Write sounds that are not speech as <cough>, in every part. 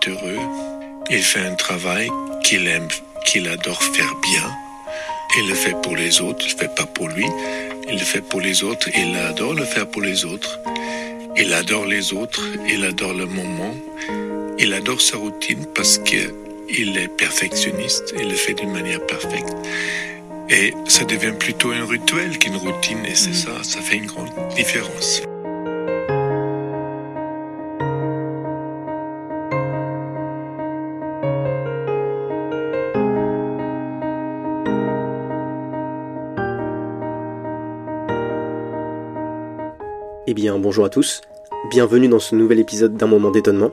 est heureux. Il fait un travail qu'il aime, qu'il adore faire bien. Il le fait pour les autres, il ne le fait pas pour lui. Il le fait pour les autres, il adore le faire pour les autres. Il adore les autres, il adore le moment. Il adore sa routine parce qu'il est perfectionniste, il le fait d'une manière parfaite. Et ça devient plutôt un rituel qu'une routine, et c'est ça, ça fait une grande différence. Bonjour à tous, bienvenue dans ce nouvel épisode d'un moment d'étonnement.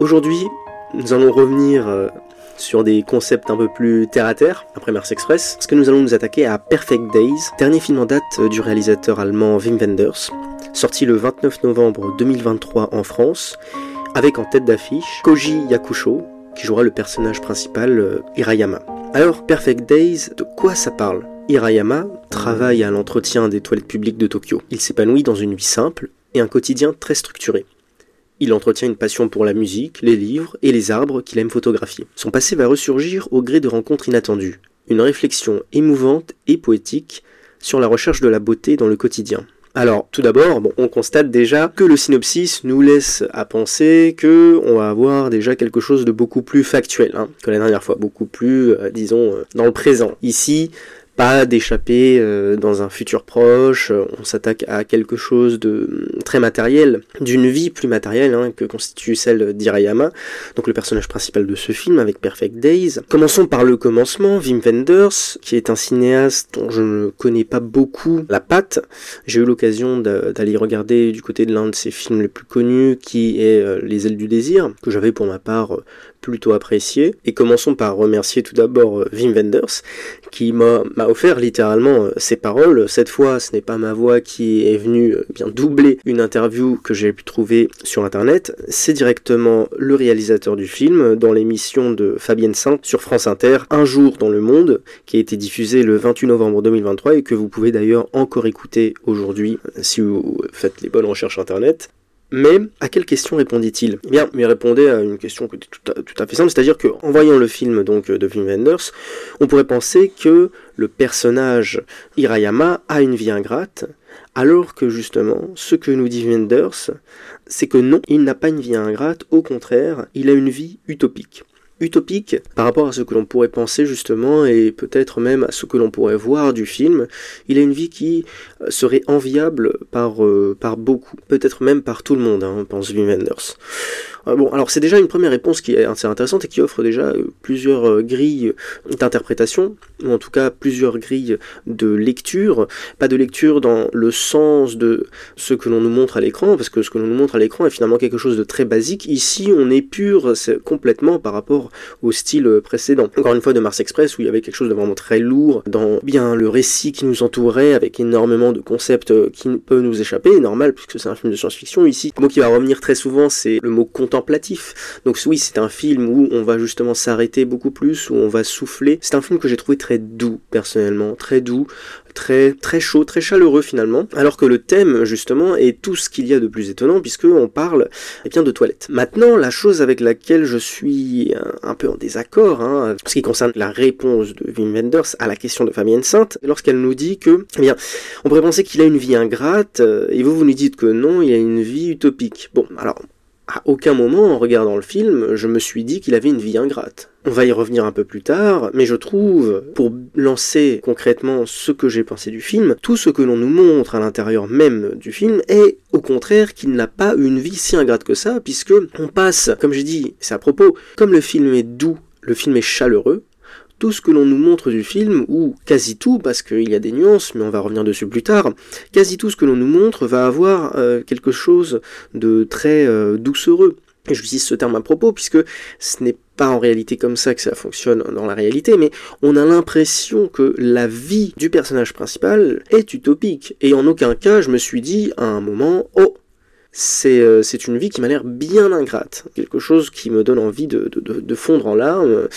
Aujourd'hui, nous allons revenir euh, sur des concepts un peu plus terre à terre, après Mars Express, parce que nous allons nous attaquer à Perfect Days, dernier film en date euh, du réalisateur allemand Wim Wenders, sorti le 29 novembre 2023 en France, avec en tête d'affiche Koji Yakusho, qui jouera le personnage principal euh, Hirayama. Alors, Perfect Days, de quoi ça parle? Hirayama travaille à l'entretien des toilettes publiques de Tokyo. Il s'épanouit dans une vie simple et un quotidien très structuré. Il entretient une passion pour la musique, les livres et les arbres qu'il aime photographier. Son passé va ressurgir au gré de rencontres inattendues. Une réflexion émouvante et poétique sur la recherche de la beauté dans le quotidien. Alors, tout d'abord, bon, on constate déjà que le synopsis nous laisse à penser que on va avoir déjà quelque chose de beaucoup plus factuel hein, que la dernière fois, beaucoup plus, euh, disons, euh, dans le présent. Ici, pas d'échapper euh, dans un futur proche, on s'attaque à quelque chose de mm, très matériel, d'une vie plus matérielle hein, que constitue celle d'Irayama, donc le personnage principal de ce film avec Perfect Days. Commençons par le commencement, Wim Wenders, qui est un cinéaste dont je ne connais pas beaucoup la patte. J'ai eu l'occasion d'aller regarder du côté de l'un de ses films les plus connus, qui est euh, Les ailes du désir, que j'avais pour ma part euh, plutôt apprécié. Et commençons par remercier tout d'abord euh, Wim Wenders, qui m'a offert littéralement euh, ses paroles. Cette fois, ce n'est pas ma voix qui est venue euh, bien doubler une interview que j'ai pu trouver sur internet, c'est directement le réalisateur du film dans l'émission de Fabienne Saint sur France Inter, Un jour dans le monde, qui a été diffusée le 28 novembre 2023 et que vous pouvez d'ailleurs encore écouter aujourd'hui si vous faites les bonnes recherches internet. Mais à quelle question répondit-il? Eh bien, il répondait à une question tout à, fait simple, c'est-à-dire qu'en voyant le film donc de Wim Wenders, on pourrait penser que le personnage Hirayama a une vie ingrate, alors que justement, ce que nous dit Wenders, c'est que non, il n'a pas une vie ingrate, au contraire, il a une vie utopique utopique par rapport à ce que l'on pourrait penser justement et peut-être même à ce que l'on pourrait voir du film. Il a une vie qui euh, serait enviable par, euh, par beaucoup, peut-être même par tout le monde, hein, pense Wim Wenders. Euh, bon, alors c'est déjà une première réponse qui est assez intéressante et qui offre déjà plusieurs grilles d'interprétation, ou en tout cas plusieurs grilles de lecture. Pas de lecture dans le sens de ce que l'on nous montre à l'écran, parce que ce que l'on nous montre à l'écran est finalement quelque chose de très basique. Ici, on est pur complètement par rapport au style précédent. Encore une fois de Mars Express où il y avait quelque chose de vraiment très lourd dans bien le récit qui nous entourait avec énormément de concepts qui peuvent nous échapper, normal puisque c'est un film de science-fiction. Ici, le mot qui va revenir très souvent c'est le mot contemplatif. Donc oui, c'est un film où on va justement s'arrêter beaucoup plus, où on va souffler. C'est un film que j'ai trouvé très doux personnellement, très doux, très très chaud, très chaleureux finalement, alors que le thème justement est tout ce qu'il y a de plus étonnant puisque on parle eh bien de toilettes. Maintenant, la chose avec laquelle je suis un, peu en désaccord, hein, ce qui concerne la réponse de Wim Wenders à la question de Fabienne Sainte, lorsqu'elle nous dit que, eh bien, on pourrait penser qu'il a une vie ingrate, euh, et vous vous nous dites que non, il a une vie utopique. Bon, alors à aucun moment, en regardant le film, je me suis dit qu'il avait une vie ingrate. On va y revenir un peu plus tard, mais je trouve, pour lancer concrètement ce que j'ai pensé du film, tout ce que l'on nous montre à l'intérieur même du film est au contraire qu'il n'a pas une vie si ingrate que ça, puisque on passe, comme j'ai dit, c'est à propos, comme le film est doux, le film est chaleureux, tout ce que l'on nous montre du film, ou quasi tout, parce qu'il y a des nuances, mais on va revenir dessus plus tard, quasi tout ce que l'on nous montre va avoir euh, quelque chose de très euh, doucereux. Et j'utilise ce terme à propos, puisque ce n'est pas en réalité comme ça que ça fonctionne dans la réalité, mais on a l'impression que la vie du personnage principal est utopique. Et en aucun cas, je me suis dit à un moment, oh, c'est euh, une vie qui m'a l'air bien ingrate, quelque chose qui me donne envie de, de fondre en larmes,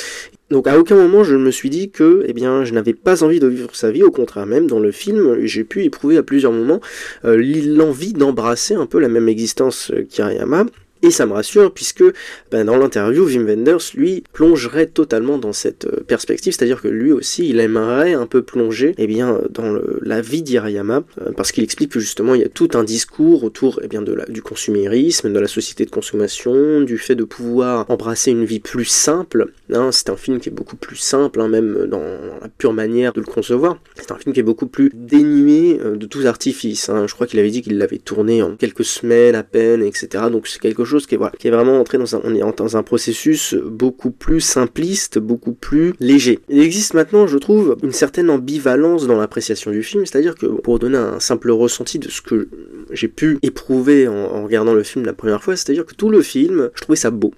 donc à aucun moment je me suis dit que eh bien je n'avais pas envie de vivre sa vie, au contraire même dans le film j'ai pu éprouver à plusieurs moments euh, l'envie d'embrasser un peu la même existence qu'Irayama Et ça me rassure puisque ben, dans l'interview, Wim Wenders, lui, plongerait totalement dans cette euh, perspective, c'est-à-dire que lui aussi, il aimerait un peu plonger eh bien, dans la vie d'Hirayama, euh, parce qu'il explique que justement, il y a tout un discours autour eh bien, de du consumérisme, de la société de consommation, du fait de pouvoir embrasser une vie plus simple. Hein, c'est un film qui est beaucoup plus simple, hein, même dans la pure manière de le concevoir. C'est un film qui est beaucoup plus dénué euh, de tous artifices. Hein. Je crois qu'il avait dit qu'il l'avait tourné en quelques semaines à peine, etc. Donc c'est quelque chose qui est, vraiment entré dans un, on est dans un processus beaucoup plus simpliste, beaucoup plus léger. Il existe maintenant, je trouve, une certaine ambivalence dans l'appréciation du film, c'est-à-dire que pour donner un simple ressenti de ce que j'ai pu éprouver en, regardant le film la première fois, c'est-à-dire que tout le film, je trouvais ça beau.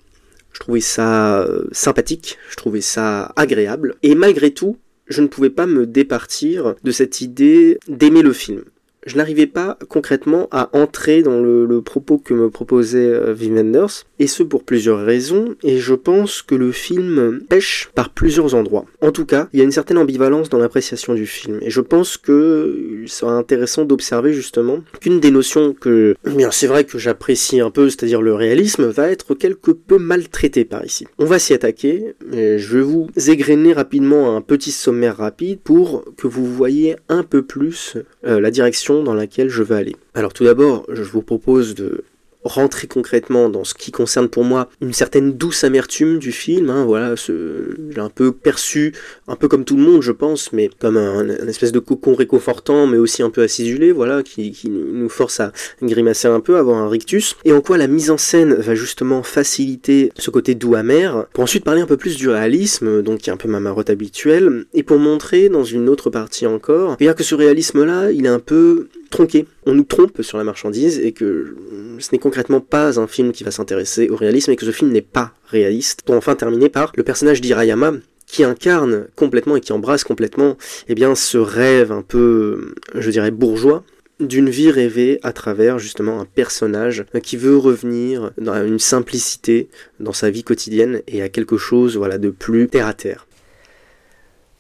Je trouvais ça euh, sympathique, je trouvais ça agréable, et malgré tout, je ne pouvais pas me départir de cette idée d'aimer le film je n'arrivais pas concrètement à entrer dans le, propos que me proposait euh, Wim Wenders, et ce pour plusieurs raisons, et je pense que le film pêche par plusieurs endroits. En tout cas, il y a une certaine ambivalence dans l'appréciation du film, et je pense que il sera intéressant d'observer justement qu'une des notions que, eh bien c'est vrai que j'apprécie un peu, c'est-à-dire le réalisme, va être quelque peu maltraité par ici. On va s'y attaquer, et je vais vous égrener rapidement un petit sommaire rapide pour que vous voyez un peu plus euh, la direction dans laquelle je veux aller. Alors tout d'abord, je vous propose de rentrer concrètement dans ce qui concerne pour moi une certaine douce amertume du film. Hein, voilà, j'ai un peu perçu, un peu comme tout le monde, je pense, mais comme un, espèce de cocon réconfortant, mais aussi un peu acidulé, voilà, qui, nous force à grimacer un peu, à avoir un rictus. Et en quoi la mise en scène va justement faciliter ce côté doux amer, pour ensuite parler un peu plus du réalisme, donc qui est un peu ma marotte habituelle, et pour montrer dans une autre partie encore, dire que ce réalisme-là, il est un peu tronqué. On nous trompe sur la marchandise et que ce n'est concrètement pas un film qui va s'intéresser au réalisme et que ce film n'est pas réaliste. Pour enfin terminer par le personnage d'Hirayama qui incarne complètement et qui embrasse complètement eh bien, ce rêve un peu, je dirais, bourgeois d'une vie rêvée à travers justement un personnage qui veut revenir dans une simplicité dans sa vie quotidienne et à quelque chose voilà de plus terre à terre.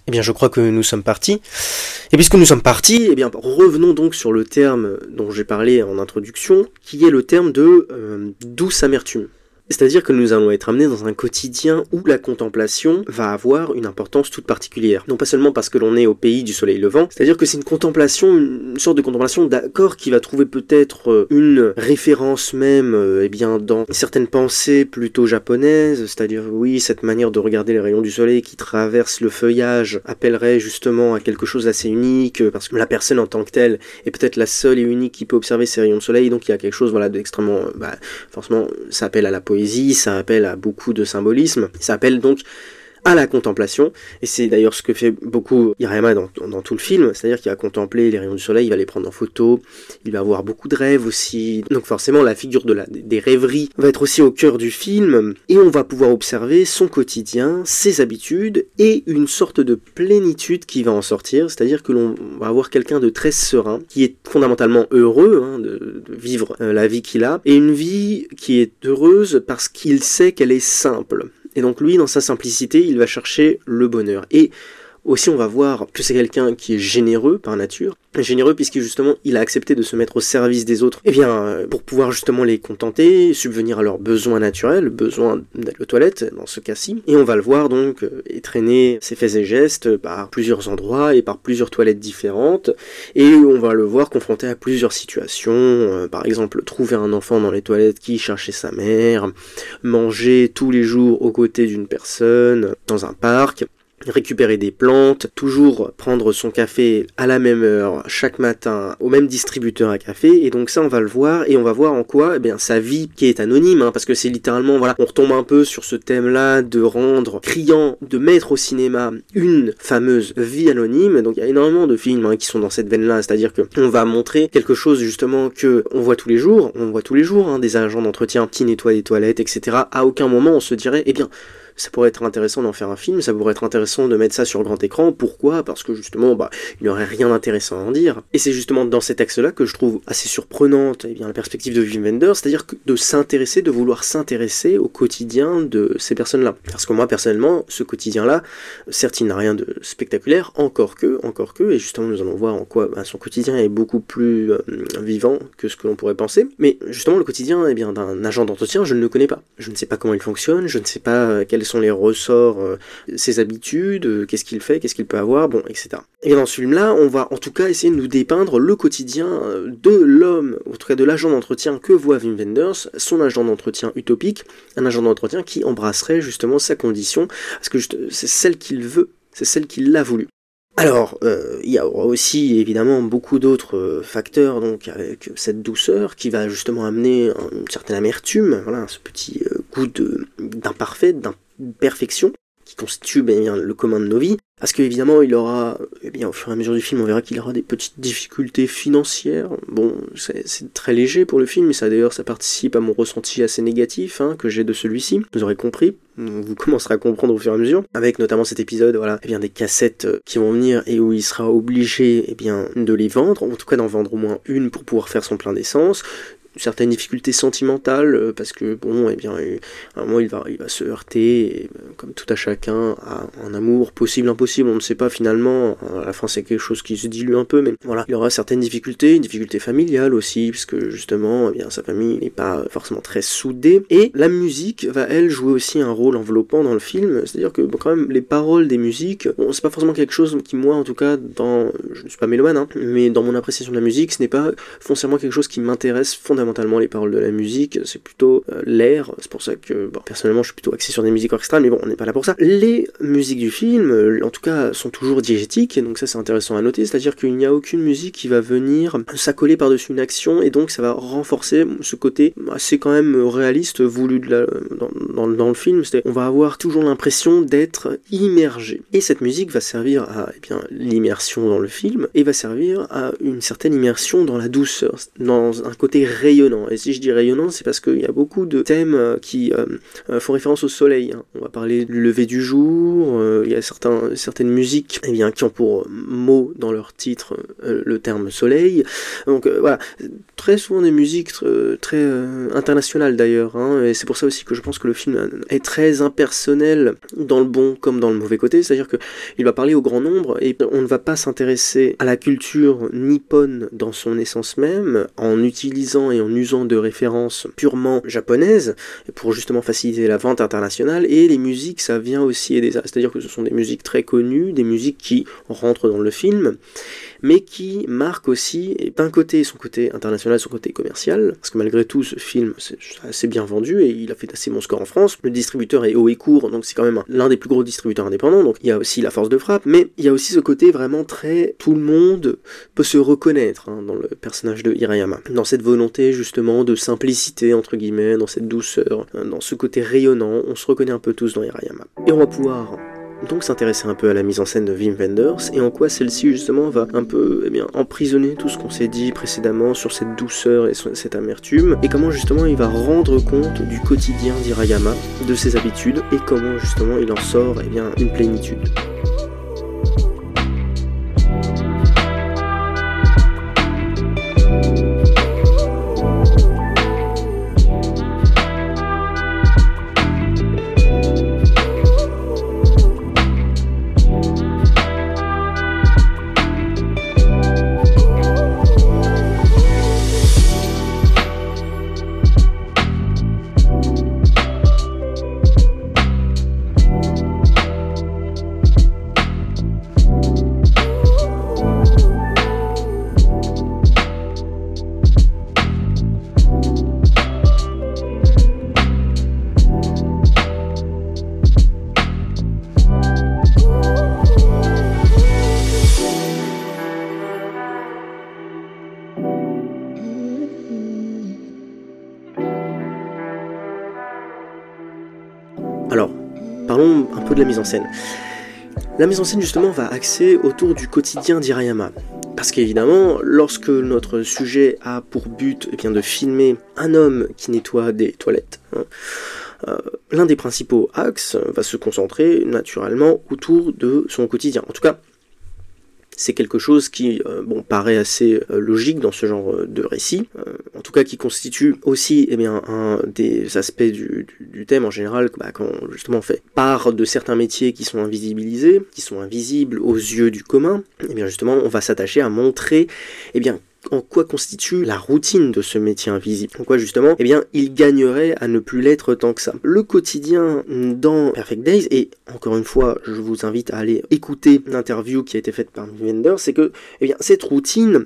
Eh bien, je crois que nous sommes partis. Et puisque nous sommes partis, eh bien, revenons donc sur le terme dont j'ai parlé en introduction, qui est le terme de euh, douce amertume. C'est-à-dire que nous allons être amenés dans un quotidien où la contemplation va avoir une importance toute particulière. Non pas seulement parce que l'on est au pays du soleil levant, c'est-à-dire que c'est une contemplation, une sorte de contemplation d'accord qui va trouver peut-être euh, une référence même euh, eh bien, dans certaines pensées plutôt japonaises, c'est-à-dire oui, cette manière de regarder les rayons du soleil qui traversent le feuillage appellerait justement à quelque chose d'assez unique, euh, parce que la personne en tant que telle est peut-être la seule et unique qui peut observer ces rayons de soleil, donc il y a quelque chose voilà, d'extrêmement... Bah, forcément, ça appelle à la poésie, ça appelle à beaucoup de symbolisme, ça appelle donc à la contemplation, et c'est d'ailleurs ce que fait beaucoup Hirayama dans, tout le film, c'est-à-dire qu'il va contempler les rayons du soleil, il va les prendre en photo, il va avoir beaucoup de rêves aussi, donc forcément la figure de la, des rêveries va être aussi au cœur du film, et on va pouvoir observer son quotidien, ses habitudes, et une sorte de plénitude qui va en sortir, c'est-à-dire que l'on va avoir quelqu'un de très serein, qui est fondamentalement heureux hein, de, de, vivre euh, la vie qu'il a, et une vie qui est heureuse parce qu'il sait qu'elle est simple. Et donc lui, dans sa simplicité, il va chercher le bonheur. Et aussi, on va voir que c'est quelqu'un qui est généreux par nature. Généreux puisque justement, il a accepté de se mettre au service des autres. Eh bien, euh, pour pouvoir justement les contenter, subvenir à leurs besoins naturels, besoin d'aller aux toilettes, dans ce cas-ci. Et on va le voir donc euh, étraîner ses faits et gestes par plusieurs endroits et par plusieurs toilettes différentes. Et on va le voir confronté à plusieurs situations. Euh, par exemple, trouver un enfant dans les toilettes qui cherchait sa mère. Manger tous les jours aux côtés d'une personne dans un parc récupérer des plantes, toujours prendre son café à la même heure chaque matin au même distributeur à café. Et donc ça on va le voir. Et on va voir en quoi eh bien sa vie qui est anonyme hein, parce que c'est littéralement voilà on retombe un peu sur ce thème là de rendre criant de mettre au cinéma une fameuse vie anonyme. Donc il y a énormément de films hein, qui sont dans cette veine là c'est-à-dire que on va montrer quelque chose justement que on voit tous les jours. On voit tous les jours hein, des agents d'entretien qui nettoient les toilettes etc à aucun moment on se dirait eh bien ça pourrait être intéressant d'en faire un film, ça pourrait être intéressant de mettre ça sur grand écran. Pourquoi? Parce que justement, bah, il n'y aurait rien d'intéressant à en dire. Et c'est justement dans cet axe-là que je trouve assez surprenante eh bien, la perspective de Wim Wenders, c'est-à-dire de s'intéresser, de vouloir s'intéresser au quotidien de ces personnes-là. Parce que moi, personnellement, ce quotidien-là, certes, il n'a rien de spectaculaire, encore que, encore que, et justement, nous allons voir en quoi bah, son quotidien est beaucoup plus euh, vivant que ce que l'on pourrait penser. Mais justement, le quotidien eh d'un agent d'entretien, je ne le connais pas. Je ne sais pas comment il fonctionne, je ne sais pas euh, quels sont les ressorts, euh, ses habitudes, qu'est-ce qu'il fait, qu'est-ce qu'il peut avoir, bon, etc. Et dans ce film-là, on va en tout cas essayer de nous dépeindre le quotidien de l'homme, en tout cas de l'agent d'entretien que voit Wim Wenders, son agent d'entretien utopique, un agent d'entretien qui embrasserait justement sa condition, parce que c'est celle qu'il veut, c'est celle qu'il a voulu. Alors, euh, il y a aussi évidemment beaucoup d'autres euh, facteurs, donc avec cette douceur qui va justement amener une certaine amertume, voilà, ce petit euh, goût d'imparfait, d'imperfection qui constitue bien, le commun de nos vies. Parce qu'évidemment, il aura, eh bien, au fur et à mesure du film, on verra qu'il aura des petites difficultés financières. Bon, c'est très léger pour le film, mais ça d'ailleurs, ça participe à mon ressenti assez négatif hein, que j'ai de celui-ci. Vous aurez compris, vous commencerez à comprendre au fur et à mesure, avec notamment cet épisode, voilà, eh bien, des cassettes euh, qui vont venir et où il sera obligé, eh bien, de les vendre, en tout cas d'en vendre au moins une pour pouvoir faire son plein d'essence certaines difficultés sentimentales euh, parce que bon eh bien à un moment il va il va se heurter euh, comme tout à chacun à un amour possible impossible. On ne sait pas finalement à la fin c'est quelque chose qui se dilue un peu mais voilà. Il aura certaines difficultés une difficulté familiale aussi puisque justement eh bien sa famille n'est pas forcément très soudée. Et la musique va elle jouer aussi un rôle enveloppant dans le film. C'est à dire que quand même les paroles des musiques bon c'est pas forcément quelque chose qui moi en tout cas dans je ne suis pas mélomane hein, mais dans mon appréciation de la musique ce n'est pas foncièrement quelque chose qui m'intéresse fondamentalement fondamentalement les paroles de la musique, c'est plutôt euh, l'air, c'est pour ça que personnellement je suis plutôt axé sur des musiques orchestrales, mais bon on n'est pas là pour ça. Les musiques du film, euh, en tout cas, sont toujours diégétiques, donc ça c'est intéressant à noter, c'est-à-dire qu'il n'y a aucune musique qui va venir s'accoler par-dessus une action, et donc ça va renforcer ce côté assez quand même réaliste voulu la, dans, dans, le film, c'est on va avoir toujours l'impression d'être immergé. Et cette musique va servir à eh bien l'immersion dans le film, et va servir à une certaine immersion dans la douceur, dans un côté et si je dis rayonnant, c'est parce qu'il y a beaucoup de thèmes euh, qui euh, euh, font référence au soleil. Hein. On va parler du lever du jour, il y a certaines musiques eh bien, qui ont pour mot dans leur titre le terme soleil. Donc voilà, très souvent des musiques très internationales d'ailleurs. Hein. et c'est pour ça aussi que je pense que le film est très impersonnel dans le bon comme dans le mauvais côté. C'est-à-dire qu'il va parler au grand nombre et on ne va pas s'intéresser à la culture nippone dans son essence même en utilisant et usant de références purement japonaises pour justement faciliter la vente internationale. Et les musiques ça vient aussi aider ça. C'est-à-dire que ce sont des musiques très connues des musiques qui rentrent dans le film mais qui marquent aussi d'un côté son côté international son côté commercial parce que malgré tout ce film c'est assez bien vendu et il a fait assez bon score en France le distributeur est haut et court donc c'est quand même l'un des plus gros distributeurs indépendants donc il y a aussi la force de frappe mais il y a aussi ce côté vraiment très tout le monde peut se reconnaître hein, dans le personnage de Hirayama dans cette volonté justement de simplicité entre guillemets, dans cette douceur, dans ce côté rayonnant, on se reconnaît un peu tous dans Hirayama. Et on va pouvoir donc s'intéresser un peu à la mise en scène de Wim Wenders et en quoi celle-ci justement va un peu eh bien, emprisonner tout ce qu'on s'est dit précédemment sur cette douceur et cette amertume et comment justement il va rendre compte du quotidien d'Hirayama, de ses habitudes et comment justement il en sort eh bien, une plénitude. En scène. La mise en scène justement va axer autour du quotidien d'Irayama. Parce qu'évidemment, lorsque notre sujet a pour but eh de filmer un homme qui nettoie des toilettes, hein, l'un des principaux axes va se concentrer naturellement autour de son quotidien. En tout cas, c'est quelque chose qui euh, bon, paraît assez euh, logique dans ce genre euh, de récit, en tout cas qui constitue aussi eh bien, un des aspects du, thème en général, bah, quand justement on fait part de certains métiers qui sont invisibilisés, qui sont invisibles aux yeux du commun, eh bien justement on va s'attacher à montrer eh bien, en quoi constitue la routine de ce métier invisible. En quoi justement, eh bien, il gagnerait à ne plus l'être tant que ça. Le quotidien dans Perfect Days, et encore une fois, je vous invite à aller écouter l'interview qui a été faite par Vender, c'est que, eh bien, cette routine,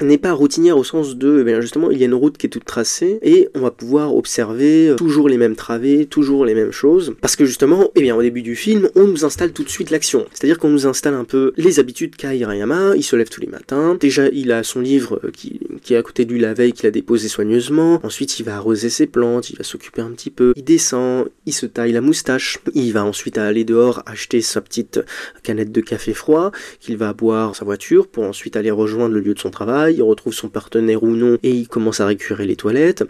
n'est pas routinière au sens de, eh bien justement, il y a une route qui est toute tracée et on va pouvoir observer euh, toujours les mêmes travées, toujours les mêmes choses, parce que justement, eh bien au début du film, on nous installe tout de suite l'action, c'est-à-dire qu'on nous installe un peu les habitudes qu'a Hirayama, il se lève tous les matins, déjà il a son livre euh, qui, est à côté de lui la veille qu'il a déposé soigneusement, ensuite il va arroser ses plantes, il va s'occuper un petit peu, il descend, il se taille la moustache, il va ensuite aller dehors acheter sa petite canette de café froid qu'il va boire sa voiture pour ensuite aller rejoindre le lieu de son travail il retrouve son partenaire ou non et il commence à récurer les toilettes.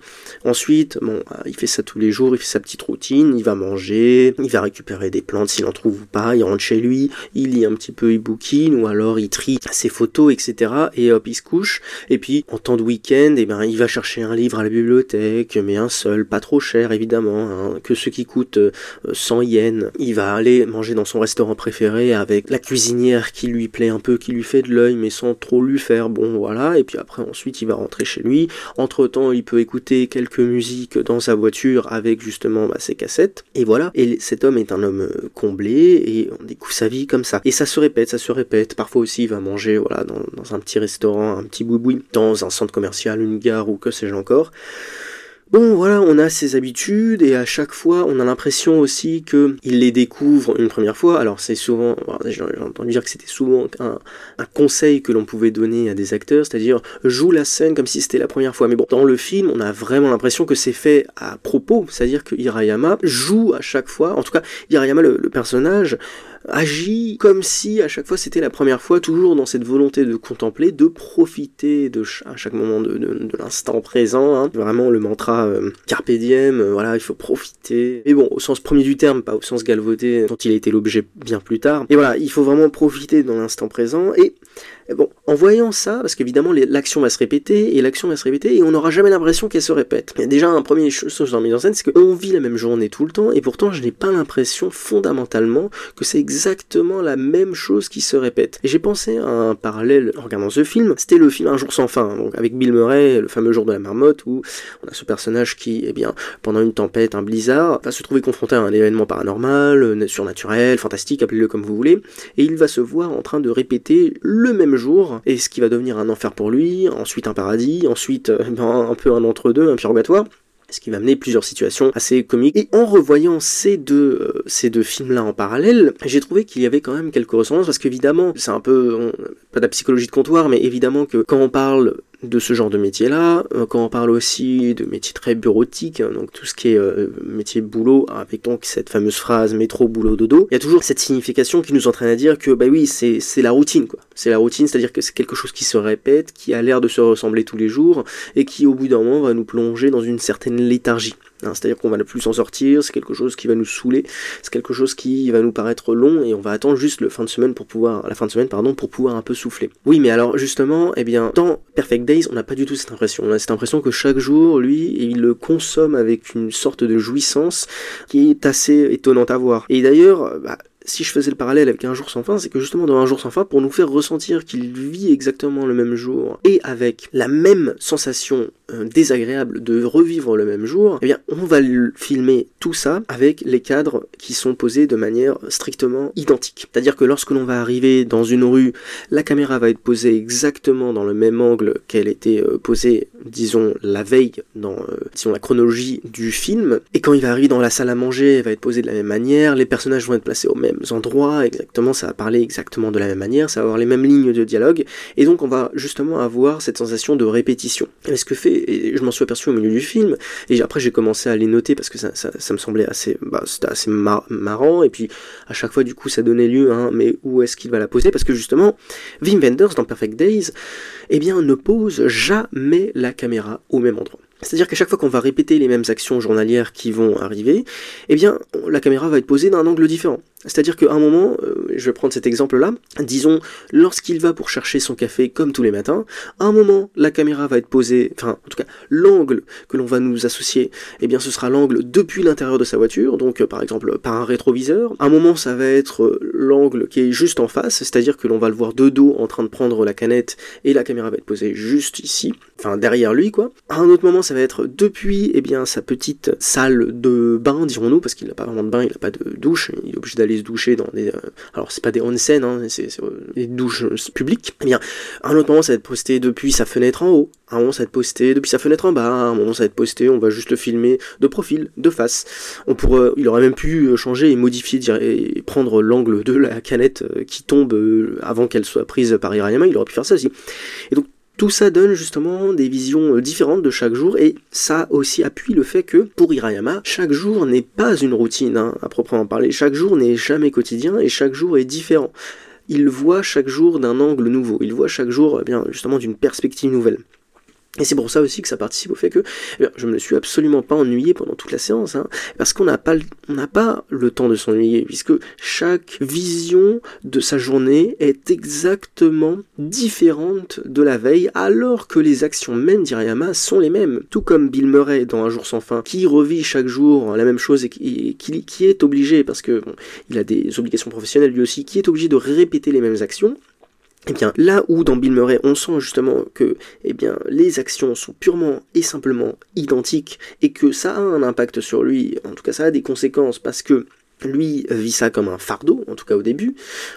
Ensuite, bon, euh, il fait ça tous les jours, il fait sa petite routine, il va manger, il va récupérer des plantes s'il en trouve ou pas, il rentre chez lui, il lit un petit peu, il bouquine ou alors il trie ses photos, etc. Et hop, il se couche. Et puis, en temps de week-end, eh ben, il va chercher un livre à la bibliothèque, mais un seul, pas trop cher évidemment, hein, que ceux qui coûtent 100 euh, yens. Il va aller manger dans son restaurant préféré avec la cuisinière qui lui plaît un peu, qui lui fait de l'œil, mais sans trop lui faire. Bon, voilà et puis après ensuite il va rentrer chez lui. Entre temps, il peut écouter quelques musiques dans sa voiture avec justement bah, ses cassettes, et voilà. Et cet homme est un homme euh, comblé, et on découvre sa vie comme ça. Et ça se répète, ça se répète. Parfois aussi, il va manger voilà, dans, dans un petit restaurant, un petit boui dans un centre commercial, une gare ou que sais-je encore. Bon, voilà, on a ses habitudes et à chaque fois, on a l'impression aussi que il les découvre une première fois. Alors, c'est souvent, j'ai entendu dire que c'était souvent un, conseil que l'on pouvait donner à des acteurs, c'est-à-dire joue la scène comme si c'était la première fois. Mais bon, dans le film, on a vraiment l'impression que c'est fait à propos, c'est-à-dire que Hirayama joue à chaque fois, en tout cas, Hirayama, le personnage, agit comme si à chaque fois c'était la première fois, toujours dans cette volonté de contempler, de profiter de à chaque moment de, l'instant présent. Hein. Vraiment le mantra euh, carpe diem, euh, voilà, il faut profiter. Mais bon, au sens premier du terme, pas au sens galvaudé dont il a été l'objet bien plus tard. Et voilà, il faut vraiment profiter dans l'instant présent et bon, en voyant ça, parce qu'évidemment l'action va se répéter, et l'action va se répéter, et on n'aura jamais l'impression qu'elle se répète. Déjà un premier chose dans la mise en scène, c'est qu'on vit la même journée tout le temps, et pourtant je n'ai pas l'impression fondamentalement que c'est exactement la même chose qui se répète. Et j'ai pensé à un parallèle en regardant ce film, c'était le film Un jour sans fin, donc avec Bill Murray, le fameux jour de la marmotte, où on a ce personnage qui, eh bien, pendant une tempête, un blizzard, va se trouver confronté à un événement paranormal, euh, surnaturel, fantastique, appelez-le comme vous voulez, et il va se voir en train de répéter le même et ce qui va devenir un enfer pour lui, ensuite un paradis, ensuite euh, <laughs> ben, un peu un entre-deux, un purgatoire ce qui va amener plusieurs situations assez comiques. Et en revoyant ces deux, euh, films-là en parallèle, j'ai trouvé qu'il y avait quand même quelques ressemblances, parce qu'évidemment, c'est un peu, pas de la psychologie de comptoir, mais évidemment que quand on parle de ce genre de métier-là, euh, quand on parle aussi de métiers très bureautiques, hein, donc tout ce qui est euh, métier boulot, avec donc cette fameuse phrase métro, boulot, dodo, il y a toujours cette signification qui nous entraîne à dire que bah oui, c'est la routine, quoi. C'est la routine, c'est-à-dire que c'est quelque chose qui se répète, qui a l'air de se ressembler tous les jours, et qui au bout d'un moment va nous plonger dans une certaine léthargie. Hein, c'est-à-dire qu'on va ne plus s'en sortir, c'est quelque chose qui va nous saouler, c'est quelque chose qui va nous paraître long et on va attendre juste le fin de semaine pour pouvoir, la fin de semaine pardon, pour pouvoir un peu souffler. Oui, mais alors justement, eh bien, dans Perfect Days, on n'a pas du tout cette impression. On a cette impression que chaque jour, lui, il le consomme avec une sorte de jouissance qui est assez étonnante à voir. Et d'ailleurs, bah, si je faisais le parallèle avec un jour sans fin, c'est que justement dans un jour sans fin, pour nous faire ressentir qu'il vit exactement le même jour et avec la même sensation euh, désagréable de revivre le même jour, eh bien on va filmer tout ça avec les cadres qui sont posés de manière strictement identique. C'est-à-dire que lorsque l'on va arriver dans une rue, la caméra va être posée exactement dans le même angle qu'elle était euh, posée, disons, la veille dans euh, disons, la chronologie du film. Et quand il va arriver dans la salle à manger, elle va être posée de la même manière, les personnages vont être placés au même endroits, exactement, ça va parler exactement de la même manière, ça va avoir les mêmes lignes de dialogue, et donc on va justement avoir cette sensation de répétition. Et ce que fait, et je m'en suis aperçu au milieu du film, et après j'ai commencé à les noter parce que ça, me semblait assez, bah, assez marrant, et puis à chaque fois du coup ça donnait lieu, hein, mais où est-ce qu'il va la poser? Parce que justement, Wim Wenders dans Perfect Days, eh bien ne pose jamais la caméra au même endroit. C'est-à-dire qu'à chaque fois qu'on va répéter les mêmes actions journalières qui vont arriver, eh bien, la caméra va être posée d'un angle différent. C'est-à-dire qu'à un moment, euh, je vais prendre cet exemple-là, disons, lorsqu'il va pour chercher son café comme tous les matins, à un moment, la caméra va être posée, enfin, en tout cas, l'angle que l'on va nous associer, eh bien, ce sera l'angle depuis l'intérieur de sa voiture, donc euh, par exemple par un rétroviseur. À un moment, ça va être euh, l'angle qui est juste en face, c'est-à-dire que l'on va le voir de dos en train de prendre la canette et la caméra va être posée juste ici, enfin derrière lui, quoi. À un autre moment, ça va être depuis, eh bien, sa petite salle de bain, dirons-nous, parce qu'il n'a pas vraiment de bain, il n'a pas de douche, il est obligé d'aller se doucher dans des. Euh, alors, c'est pas des onsen, hein, c'est euh, des douches euh, publiques. Eh bien, un autre moment, ça va être posté depuis sa fenêtre en haut. Un moment, ça va être posté depuis sa fenêtre en bas. Un moment, ça va être posté, on va juste le filmer de profil, de face. On pourrait, il aurait même pu changer et modifier et prendre l'angle de la canette qui tombe avant qu'elle soit prise par Hirayama. Il aurait pu faire ça aussi. Et donc, tout ça donne justement des visions euh, différentes de chaque jour et ça aussi appuie le fait que pour Hirayama, chaque jour n'est pas une routine hein, à proprement parler. Chaque jour n'est jamais quotidien et chaque jour est différent. Il voit chaque jour d'un angle nouveau, il voit chaque jour eh bien justement d'une perspective nouvelle. Et c'est pour ça aussi que ça participe au fait que eh je me suis absolument pas ennuyé pendant toute la séance, hein, parce qu'on n'a pas, pas le temps de s'ennuyer, puisque chaque vision de sa journée est exactement différente de la veille, alors que les actions même d'Irayama sont les mêmes. Tout comme Bill Murray dans Un jour sans fin, qui revit chaque jour la même chose et qui, qui est obligé, parce que il a des obligations professionnelles lui aussi, qui est obligé de répéter les mêmes actions, eh bien, là où dans Bill Murray, on sent justement que eh bien, les actions sont purement et simplement identiques et que ça a un impact sur lui, en tout cas ça a des conséquences parce que lui vit ça comme un fardeau, en tout cas au début.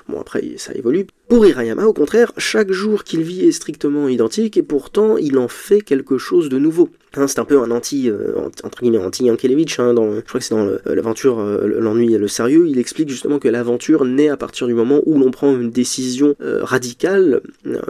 Bon, après, ça évolue. Pour Hirayama, au contraire, chaque jour qu'il vit est strictement identique et pourtant il en fait quelque chose de nouveau. C'est un peu un anti, euh, entre guillemets, anti Yankelevich, hein, dans, je crois que c'est dans euh, l'aventure, euh, l'ennui et le sérieux, il explique justement que l'aventure naît à partir du moment où l'on prend une décision radicale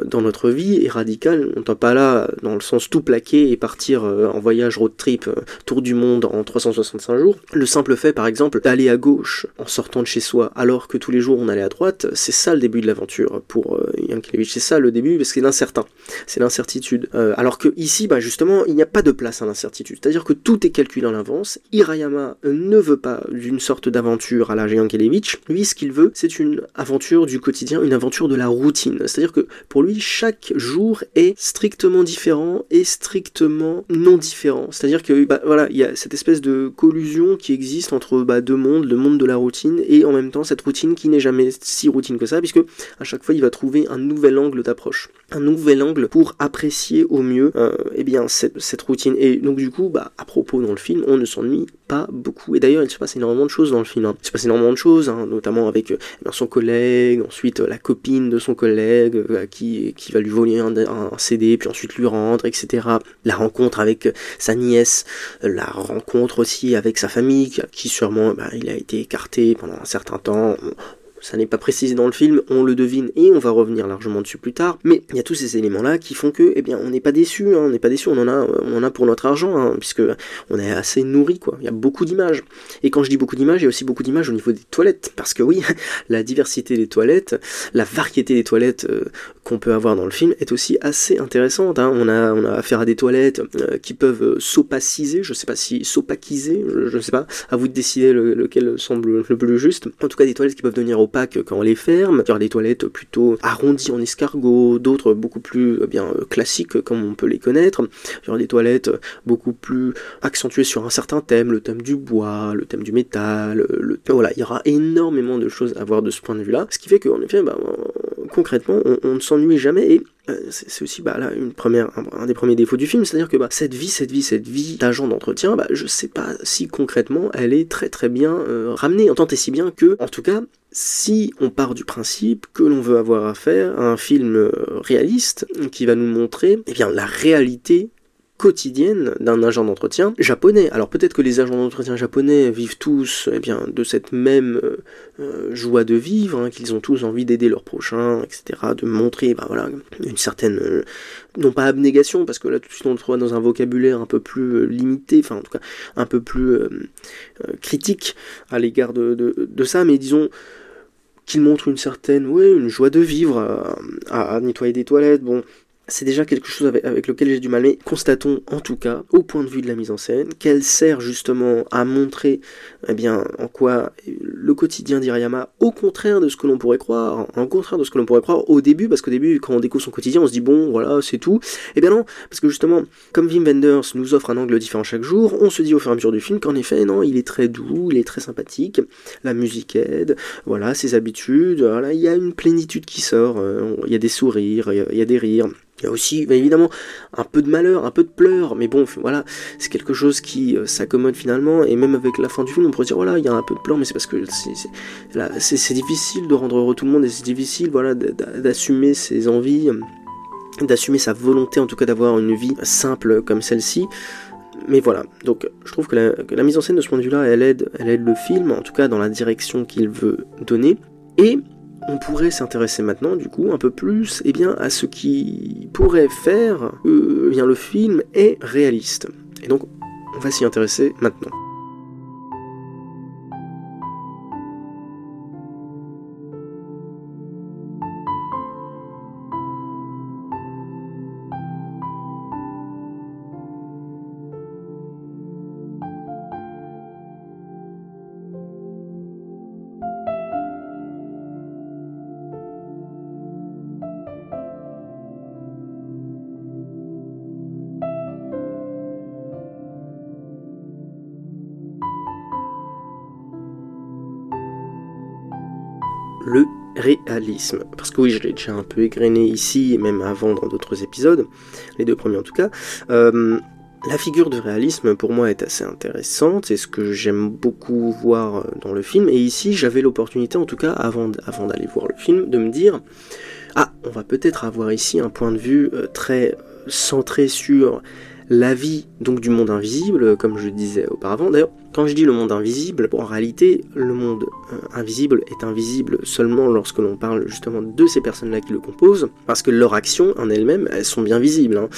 dans notre vie, et radicale, on ne pas là dans le sens tout plaquer et partir en voyage road trip, tour du monde en 365 jours. Le simple fait, par exemple, d'aller à gauche en sortant de chez soi, alors que tous les jours on allait à droite, c'est ça le début de l'aventure pour euh, Yankelevich. C'est ça le début, parce que c'est l'incertain, c'est l'incertitude. Euh, alors que ici, bah, justement, il n'y a pas de place à l'incertitude. C'est-à-dire que tout est calculé en avance. Hirayama ne veut pas d'une sorte d'aventure à la Yankelevich. Lui, ce qu'il veut, c'est une aventure du quotidien, une aventure de la routine. C'est-à-dire que pour lui, chaque jour est strictement différent et strictement non différent. C'est-à-dire que bah, voilà, il y a cette espèce de collusion qui existe entre bah, deux mondes, le monde de la routine et en même temps cette routine qui n'est jamais si routine que ça, puisque à chaque fois il va trouver un nouvel angle d'approche, un nouvel angle pour apprécier au mieux euh, eh bien cette, routine. Et donc du coup, bah, à propos dans le film, on ne s'ennuie pas beaucoup. Et d'ailleurs, il se passe énormément de choses dans le film. Hein. Il se passe énormément de choses, hein, notamment avec euh, son collègue, ensuite euh, la copine de son collègue qui, qui va lui voler un, CD, puis ensuite lui rendre, etc. La rencontre avec sa nièce, la rencontre aussi avec sa famille, qui sûrement bah, il a été écarté pendant un certain temps ça n'est pas précisé dans le film, on le devine et on va revenir largement dessus plus tard, mais il y a tous ces éléments-là qui font que, eh bien, on n'est pas déçu, hein, on n'est pas déçu, on en a, on en a pour notre argent, hein, puisque on est assez nourri, quoi. Il y a beaucoup d'images. Et quand je dis beaucoup d'images, il y a aussi beaucoup d'images au niveau des toilettes, parce que oui, <laughs> la diversité des toilettes, la variété des toilettes euh, qu'on peut avoir dans le film est aussi assez intéressante. Hein. On, a, on a affaire à des toilettes euh, qui peuvent euh, s'opaciser, je sais pas si s'opaciser, je, ne sais pas, à vous de décider lequel semble le plus juste. En tout cas, des toilettes qui peuvent devenir opaques quand on les ferme. Il y aura des toilettes plutôt arrondies en escargot, d'autres beaucoup plus eh bien classiques comme on peut les connaître. Il y aura des toilettes beaucoup plus accentuées sur un certain thème, le thème du bois, le thème du métal, le... voilà, il y aura énormément de choses à voir de ce point de vue-là. Ce qui fait qu'en effet, bah, concrètement, on, ne s'ennuie jamais et euh, c'est aussi bah, là, une première, un, des premiers défauts du film, c'est-à-dire que bah, cette vie, cette vie, cette vie d'agent d'entretien, bah, je sais pas si concrètement elle est très très bien euh, ramenée, en tant et si bien que, en tout cas, si on part du principe que l'on veut avoir affaire à un film euh, réaliste qui va nous montrer eh la réalité quotidienne d'un agent d'entretien japonais. Alors peut-être que les agents d'entretien japonais vivent tous eh bien, de cette même euh, euh, joie de vivre, hein, qu'ils ont tous envie d'aider leurs prochains, etc., de montrer bah, voilà, une certaine, euh, non pas abnégation, parce que là tout de suite on le trouve dans un vocabulaire un peu plus limité, enfin en tout cas un peu plus critique à l'égard de, ça, mais disons qu'ils montrent une certaine, ouais, une joie de vivre à nettoyer des toilettes, bon, c'est déjà quelque chose avec, lequel j'ai du mal. Mais constatons en tout cas, au point de vue de la mise en scène, qu'elle sert justement à montrer eh bien, en quoi le quotidien d'Iriyama, au contraire de ce que l'on pourrait croire, en contraire de ce que l'on pourrait croire au début, parce qu'au début, quand on découvre son quotidien, on se dit bon, voilà, c'est tout. Eh bien non, parce que justement, comme Wim Wenders nous offre un angle différent chaque jour, on se dit au fur et à mesure du film qu'en effet, non, il est très doux, il est très sympathique, la musique aide, voilà, ses habitudes, voilà, il y a une plénitude qui sort, euh, il y a des sourires, il y a des rires. Il y a aussi, bah, évidemment, un peu de malheur, un peu de pleurs, mais bon, voilà, c'est quelque chose qui euh, s'accommode finalement, et même avec la fin du film, on pourrait dire, voilà, il y a un peu de pleurs, mais c'est parce que c'est difficile de rendre heureux tout le monde, et c'est difficile, voilà, d'assumer ses envies, d'assumer sa volonté, en tout cas, d'avoir une vie simple comme celle-ci. Mais voilà, donc je trouve que la, que la, mise en scène de ce point de vue-là, elle aide, elle aide le film, en tout cas dans la direction qu'il veut donner, et on pourrait s'intéresser maintenant, du coup, un peu plus eh bien, à ce qui pourrait faire que eh le film est réaliste. Et donc, on va s'y intéresser maintenant. Réalisme. Parce que oui, je l'ai déjà un peu égrené ici, même avant dans d'autres épisodes, les deux premiers en tout cas. Euh, la figure de réalisme pour moi est assez intéressante, c'est ce que j'aime beaucoup voir dans le film, et ici j'avais l'opportunité en tout cas avant, avant d'aller voir le film de me dire, ah, on va peut-être avoir ici un point de vue euh, très centré sur la vie donc du monde invisible, comme je disais auparavant. D'ailleurs, quand je dis le monde invisible, en réalité, le monde euh, invisible est invisible seulement lorsque l'on parle justement de ces personnes-là qui le composent, parce que leurs actions en elles-mêmes, elles sont bien visibles. Hein.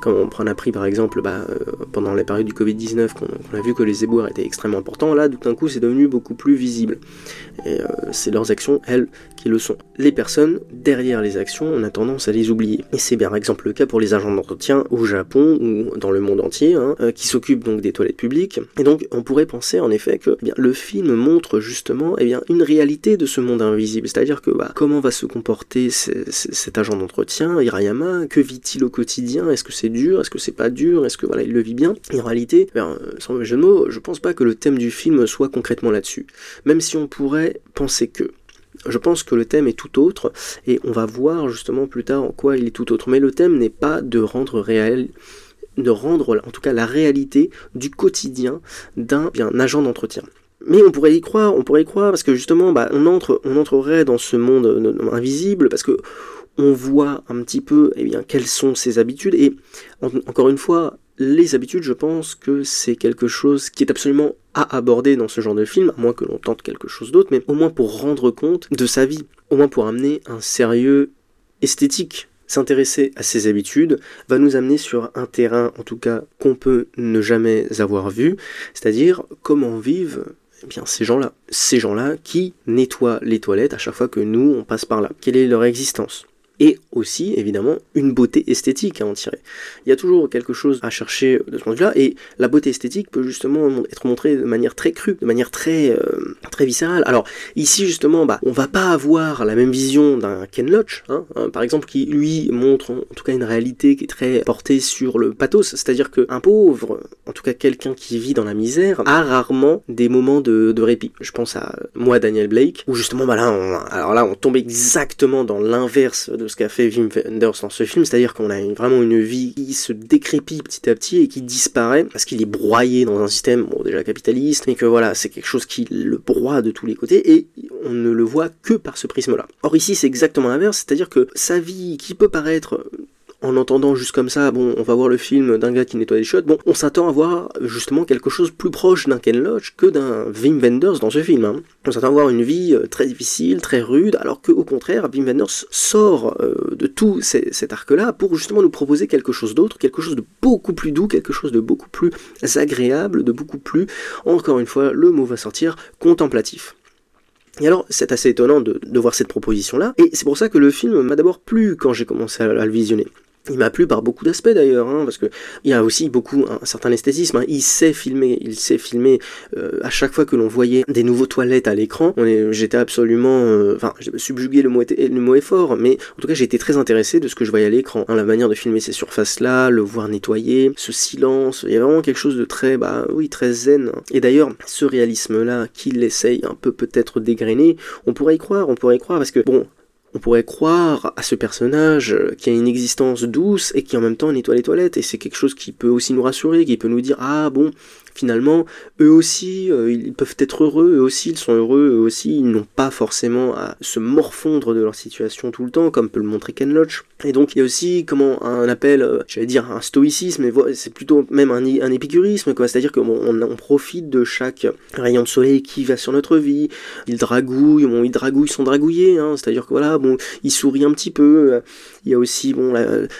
Comme on prend appris par exemple bah, euh, pendant la période du Covid-19, qu'on a vu que les éboueurs étaient extrêmement importants, là, tout d'un coup, c'est devenu beaucoup plus visible. Et euh, c'est leurs actions, elles, qui le sont. Les personnes derrière les actions, on a tendance à les oublier. Et c'est bien par exemple le cas pour les agents d'entretien au Japon ou dans le monde entier, hein, qui s'occupent donc des toilettes publiques. Et donc, on penser en effet que eh bien, le film montre justement eh bien, une réalité de ce monde invisible. C'est-à-dire que bah, comment va se comporter cet agent d'entretien, Hirayama, que vit-il au quotidien? Est-ce que c'est dur? Est-ce que c'est pas dur? Est-ce que voilà, il le vit bien? En réalité, eh sans mauvais jeu de mots, je pense pas que le thème du film soit concrètement là-dessus. Même si on pourrait penser que. Je pense que le thème est tout autre et on va voir justement plus tard en quoi il est tout autre. Mais le thème n'est pas de rendre réel de rendre en tout cas la réalité du quotidien d'un agent d'entretien. Mais on pourrait y croire, on pourrait y croire parce que justement, bah, on entre, on entrerait dans ce monde euh, invisible parce que on voit un petit peu, eh bien, quelles sont ses habitudes et encore une fois, les habitudes, je pense que c'est quelque chose qui est absolument à aborder dans ce genre de film, à moins que l'on tente quelque chose d'autre, mais au moins pour rendre compte de sa vie, au moins pour amener un sérieux esthétique S'intéresser à ses habitudes va nous amener sur un terrain, en tout cas, qu'on peut ne jamais avoir vu, c'est-à-dire comment vivent eh ces gens-là. Ces gens-là qui nettoient les toilettes à chaque fois que nous, on passe par là. Quelle est leur existence? Et aussi évidemment une beauté esthétique à en tirer. Il y a toujours quelque chose à chercher de ce point de vue-là, et la beauté esthétique peut justement être montrée de manière très crue, de manière très euh, très viscérale. Alors ici justement, bah, on va pas avoir la même vision d'un Ken Loach, hein, hein, par exemple, qui lui montre en tout cas une réalité qui est très portée sur le pathos, c'est-à-dire qu'un pauvre, en tout cas quelqu'un qui vit dans la misère, a rarement des moments de, de répit. Je pense à moi, Daniel Blake, où justement, bah là, on, alors là, on tombe exactement dans l'inverse de ce qu'a fait Wim Wenders dans ce film, c'est-à-dire qu'on a vraiment une vie qui se décrépit petit à petit et qui disparaît parce qu'il est broyé dans un système bon, déjà capitaliste, mais que voilà, c'est quelque chose qui le broie de tous les côtés et on ne le voit que par ce prisme-là. Or ici, c'est exactement l'inverse, c'est-à-dire que sa vie qui peut paraître en entendant juste comme ça, bon, on va voir le film d'un gars qui nettoie des shots, bon, on s'attend à voir justement quelque chose plus proche d'un Ken Loach que d'un Wim Wenders dans ce film. Hein. On s'attend à voir une vie euh, très difficile, très rude, alors qu'au contraire, Wim Wenders sort euh, de tout cet arc-là pour justement nous proposer quelque chose d'autre, quelque chose de beaucoup plus doux, quelque chose de beaucoup plus agréable, de beaucoup plus, encore une fois, le mot va sortir, contemplatif. Et alors, c'est assez étonnant de, voir cette proposition-là, et c'est pour ça que le film m'a d'abord plu quand j'ai commencé à le visionner. Il m'a plu par beaucoup d'aspects d'ailleurs, hein, parce que il y a aussi beaucoup un, certain esthétisme. Hein. Il sait filmer, il sait filmer. Euh, à chaque fois que l'on voyait des nouveaux toilettes à l'écran, j'étais absolument, euh, enfin, subjugué le mot, le mot est fort, mais en tout cas j'étais très intéressé de ce que je voyais à l'écran. Hein, la manière de filmer ces surfaces-là, le voir nettoyer, ce silence, il y a vraiment quelque chose de très, bah oui, très zen. Et d'ailleurs, ce réalisme-là, qu'il essaye un peu peut-être dégrainer, on pourrait y croire, on pourrait y croire, parce que bon, on pourrait croire à ce personnage qui a une existence douce et qui en même temps nettoie les toilettes. Et c'est quelque chose qui peut aussi nous rassurer, qui peut nous dire ah bon, finalement, eux aussi, euh, ils peuvent être heureux, eux aussi, ils sont heureux, eux aussi, ils n'ont pas forcément à se morfondre de leur situation tout le temps, comme peut le montrer Ken Loach. Et donc, il y a aussi, comment, un appel, euh, j'allais dire un stoïcisme, c'est plutôt même un, un épicurisme, quoi. C'est-à-dire qu'on on, profite de chaque rayon de soleil qui va sur notre vie. Il dragouille, bon, il dragouille sans dragouiller, hein. C'est-à-dire que voilà, bon, il sourit un petit peu. Il y a aussi, bon,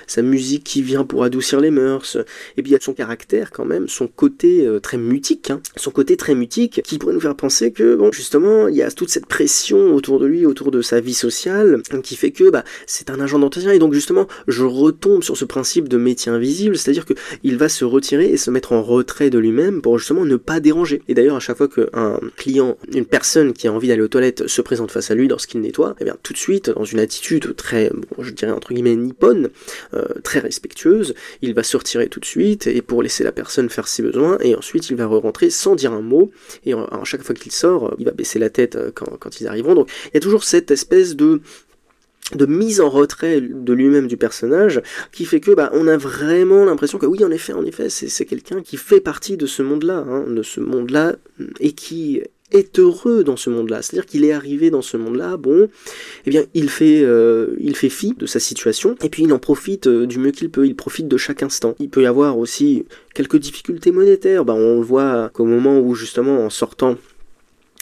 sa musique qui vient pour adoucir les mœurs. Et puis, il y a son caractère, quand même, son côté euh, très mutique, hein. son côté très mutique, qui pourrait nous faire penser que, bon, justement, il y a toute cette pression autour de lui, autour de sa vie sociale, qui fait que, bah, c'est un agent d'entretien, et donc, justement, je retombe sur ce principe de métier invisible, c'est-à-dire que il va se retirer et se mettre en retrait de lui-même pour, justement, ne pas déranger. Et d'ailleurs, à chaque fois qu'un client, une personne qui a envie d'aller aux toilettes se présente face à lui lorsqu'il nettoie, eh bien, tout de suite, dans une attitude très, bon, je dirais, entre guillemets, nippone, euh, très respectueuse, il va se retirer tout de suite, et pour laisser la personne faire ses besoins, et ensuite, il va re-rentrer sans dire un mot, et à chaque fois qu'il sort, euh, il va baisser la tête euh, quand, ils arriveront. Donc il y a toujours cette espèce de de mise en retrait de lui-même du personnage qui fait que bah, on a vraiment l'impression que oui en effet en effet c'est quelqu'un qui fait partie de ce monde-là hein, de ce monde-là et qui est heureux dans ce monde-là. C'est-à-dire qu'il est arrivé dans ce monde-là, bon, eh bien, il fait, euh, il fait fi de sa situation, et puis il en profite euh, du mieux qu'il peut, il profite de chaque instant. Il peut y avoir aussi quelques difficultés monétaires, bah, on le voit qu'au moment où, justement, en sortant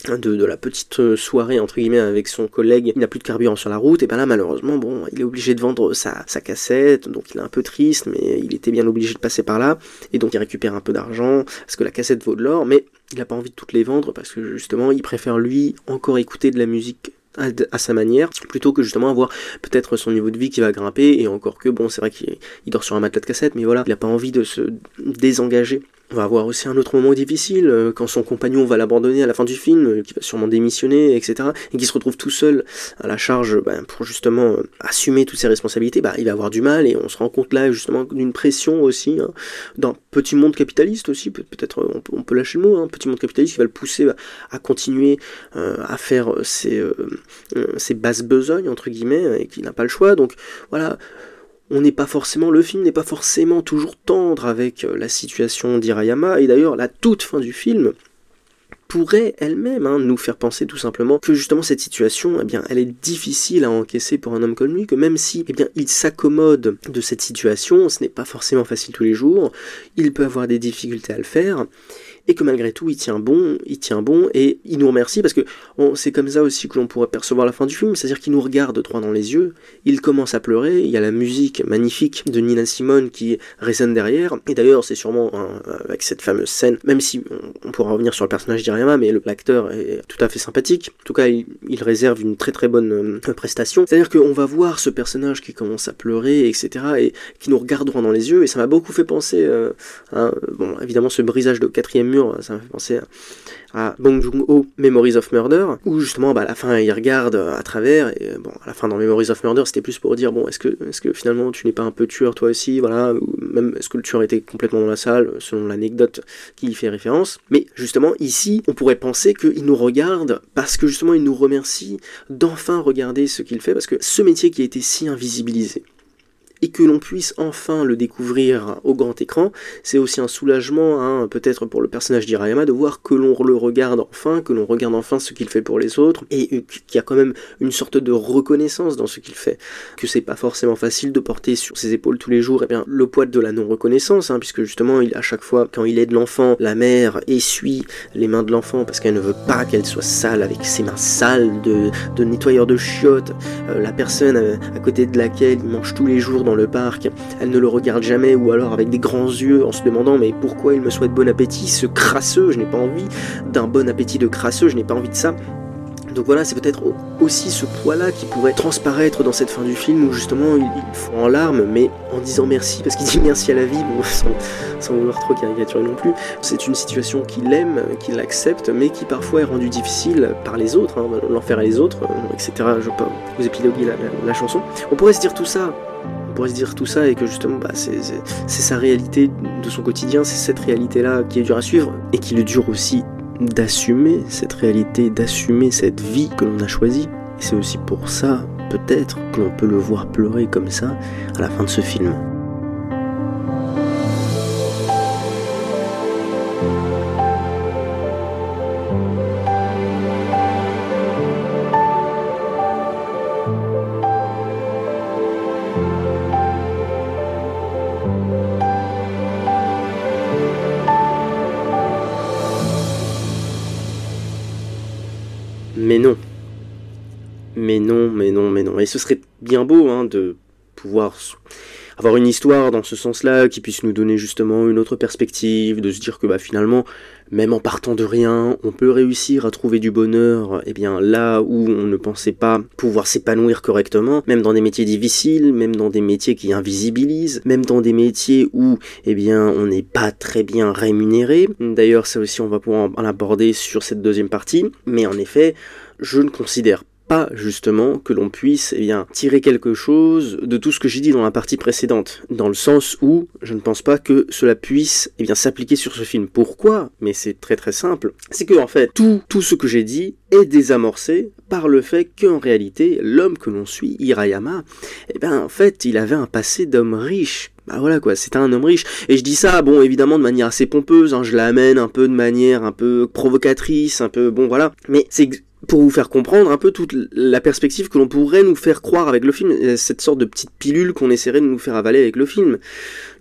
de, la petite soirée entre guillemets avec son collègue, il n'a plus de carburant sur la route, et ben là malheureusement bon il est obligé de vendre sa, sa cassette, donc il est un peu triste, mais il était bien obligé de passer par là, et donc il récupère un peu d'argent, parce que la cassette vaut de l'or, mais il n'a pas envie de toutes les vendre, parce que justement il préfère lui encore écouter de la musique à, sa manière, plutôt que justement avoir peut-être son niveau de vie qui va grimper, et encore que bon c'est vrai qu'il dort sur un matelas de cassette, mais voilà, il n'a pas envie de se désengager on va avoir aussi un autre moment difficile, euh, quand son compagnon va l'abandonner à la fin du film, euh, qui va sûrement démissionner, etc., et qui se retrouve tout seul à la charge ben, pour justement euh, assumer toutes ses responsabilités, bah, il va avoir du mal, et on se rend compte là justement d'une pression aussi, hein, d'un petit monde capitaliste aussi, peut-être on, peut lâcher le mot, un hein, petit monde capitaliste qui va le pousser à continuer à faire ses, ses basses besognes, entre guillemets, et qui n'a pas le choix, donc voilà on n'est pas forcément, le film n'est pas forcément toujours tendre avec euh, la situation d'Irayama, et d'ailleurs la toute fin du film pourrait elle-même hein, nous faire penser tout simplement que justement cette situation, eh bien, elle est difficile à encaisser pour un homme comme lui, que même si, eh bien, il s'accommode de cette situation, ce n'est pas forcément facile tous les jours, il peut avoir des difficultés à le faire, et que malgré tout il tient bon, il tient bon et il nous remercie parce que c'est comme ça aussi que l'on pourrait percevoir la fin du film, c'est-à-dire qu'il nous regarde droit dans les yeux, il commence à pleurer, il y a la musique magnifique de Nina Simone qui résonne derrière, et d'ailleurs c'est sûrement avec cette fameuse scène, même si on, pourra revenir sur le personnage d'Iriama, mais l'acteur est tout à fait sympathique, en tout cas il, réserve une très très bonne euh, prestation, c'est-à-dire qu'on va voir ce personnage qui commence à pleurer, etc., et qui nous regarde droit dans les yeux, et ça m'a beaucoup fait penser euh, à, bon, évidemment ce brisage de quatrième ça m'a fait penser à, Bong Joon-ho, Memories of Murder, où justement, bah, à la fin, il regarde à travers, et bon, à la fin, dans Memories of Murder, c'était plus pour dire, bon, est-ce que, est-ce que finalement, tu n'es pas un peu tueur toi aussi, voilà, ou même, est-ce que le tueur était complètement dans la salle, selon l'anecdote qui y fait référence. Mais justement, ici, on pourrait penser qu'il nous regarde parce que justement, il nous remercie d'enfin regarder ce qu'il fait, parce que ce métier qui a été si invisibilisé, et que l'on puisse enfin le découvrir au grand écran, c'est aussi un soulagement, hein, peut-être pour le personnage d'Irayama, de voir que l'on le regarde enfin, que l'on regarde enfin ce qu'il fait pour les autres, et qu'il y a quand même une sorte de reconnaissance dans ce qu'il fait, que c'est pas forcément facile de porter sur ses épaules tous les jours, et eh bien le poids de la non-reconnaissance, hein, puisque justement, à chaque fois, quand il aide l'enfant, la mère essuie les mains de l'enfant parce qu'elle ne veut pas qu'elle soit sale avec ses mains sales de, de nettoyeur de chiottes, euh, la personne euh, à côté de laquelle il mange tous les jours dans le parc, elle ne le regarde jamais ou alors avec des grands yeux en se demandant mais pourquoi il me souhaite bon appétit, ce crasseux, je n'ai pas envie d'un bon appétit de crasseux, je n'ai pas envie de ça. Donc voilà, c'est peut-être aussi ce poids-là qui pourrait transparaître dans cette fin du film où justement il, il fond en larmes, mais en disant merci, parce qu'il dit merci à la vie, bon, <laughs> sans, vouloir trop caricaturer non plus. C'est une situation qu'il aime, qu'il accepte, mais qui parfois est rendue difficile par les autres, hein, l'enfer et les autres, euh, etc. Je vais pas vous épiloguer la, chanson. On pourrait se dire tout ça, pourrait se dire tout ça et que justement bah, c'est sa réalité de son quotidien, c'est cette réalité-là qui est dure à suivre et qui le dure aussi d'assumer cette réalité, d'assumer cette vie que l'on a choisie. Et c'est aussi pour ça, peut-être, que l'on peut le voir pleurer comme ça à la fin de ce film. Ce serait bien beau hein, de pouvoir avoir une histoire dans ce sens-là qui puisse nous donner justement une autre perspective, de se dire que bah finalement, même en partant de rien, on peut réussir à trouver du bonheur, et eh bien là où on ne pensait pas pouvoir s'épanouir correctement, même dans des métiers difficiles, même dans des métiers qui invisibilisent, même dans des métiers où eh bien on n'est pas très bien rémunéré. D'ailleurs, ça aussi on va pouvoir en aborder sur cette deuxième partie, mais en effet, je ne considère pas justement que l'on puisse eh bien, tirer quelque chose de tout ce que j'ai dit dans la partie précédente, dans le sens où je ne pense pas que cela puisse eh bien, s'appliquer sur ce film. Pourquoi? Mais c'est très très simple. C'est que en fait, tout, tout ce que j'ai dit est désamorcé par le fait qu'en réalité, l'homme que l'on suit, Hirayama, eh bien en fait, il avait un passé d'homme riche. Bah voilà quoi, c'était un homme riche. Et je dis ça, bon, évidemment de manière assez pompeuse, hein, je l'amène un peu de manière un peu provocatrice, un peu, bon voilà. Mais c'est pour vous faire comprendre un peu toute la perspective que l'on pourrait nous faire croire avec le film, cette sorte de petite pilule qu'on essaierait de nous faire avaler avec le film,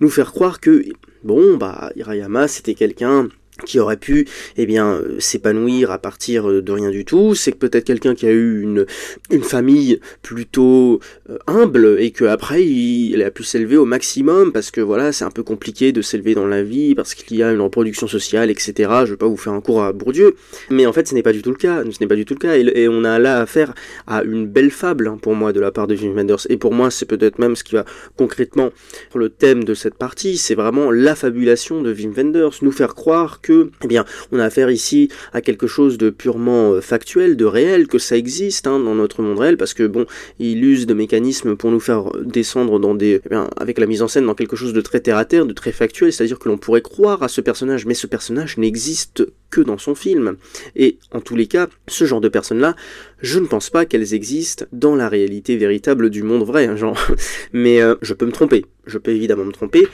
nous faire croire que bon bah Hirayama c'était quelqu'un qui aurait pu eh bien euh, s'épanouir à partir euh, de rien du tout, c'est peut-être quelqu'un qui a eu une, une famille plutôt euh, humble et que après il, a pu s'élever au maximum parce que voilà c'est un peu compliqué de s'élever dans la vie parce qu'il y a une reproduction sociale etc. Je vais pas vous faire un cours à Bourdieu, mais en fait ce n'est pas du tout le cas, ce n'est pas du tout le cas. Et, et, on a là affaire à une belle fable hein, pour moi de la part de Jim Wenders et pour moi c'est peut-être même ce qui va concrètement pour le thème de cette partie, c'est vraiment la fabulation de Wim Wenders, nous faire croire que eh bien, on a affaire ici à quelque chose de purement factuel, de réel, que ça existe hein, dans notre monde réel, parce que bon, il use de mécanismes pour nous faire descendre dans des, eh avec la mise en scène dans quelque chose de très terre à terre, de très factuel, c'est-à-dire que l'on pourrait croire à ce personnage, mais ce personnage n'existe que dans son film. Et en tous les cas, ce genre de personnes-là, je ne pense pas qu'elles existent dans la réalité véritable du monde vrai, hein, genre. <laughs> Mais euh, je peux me tromper. Je peux évidemment me tromper.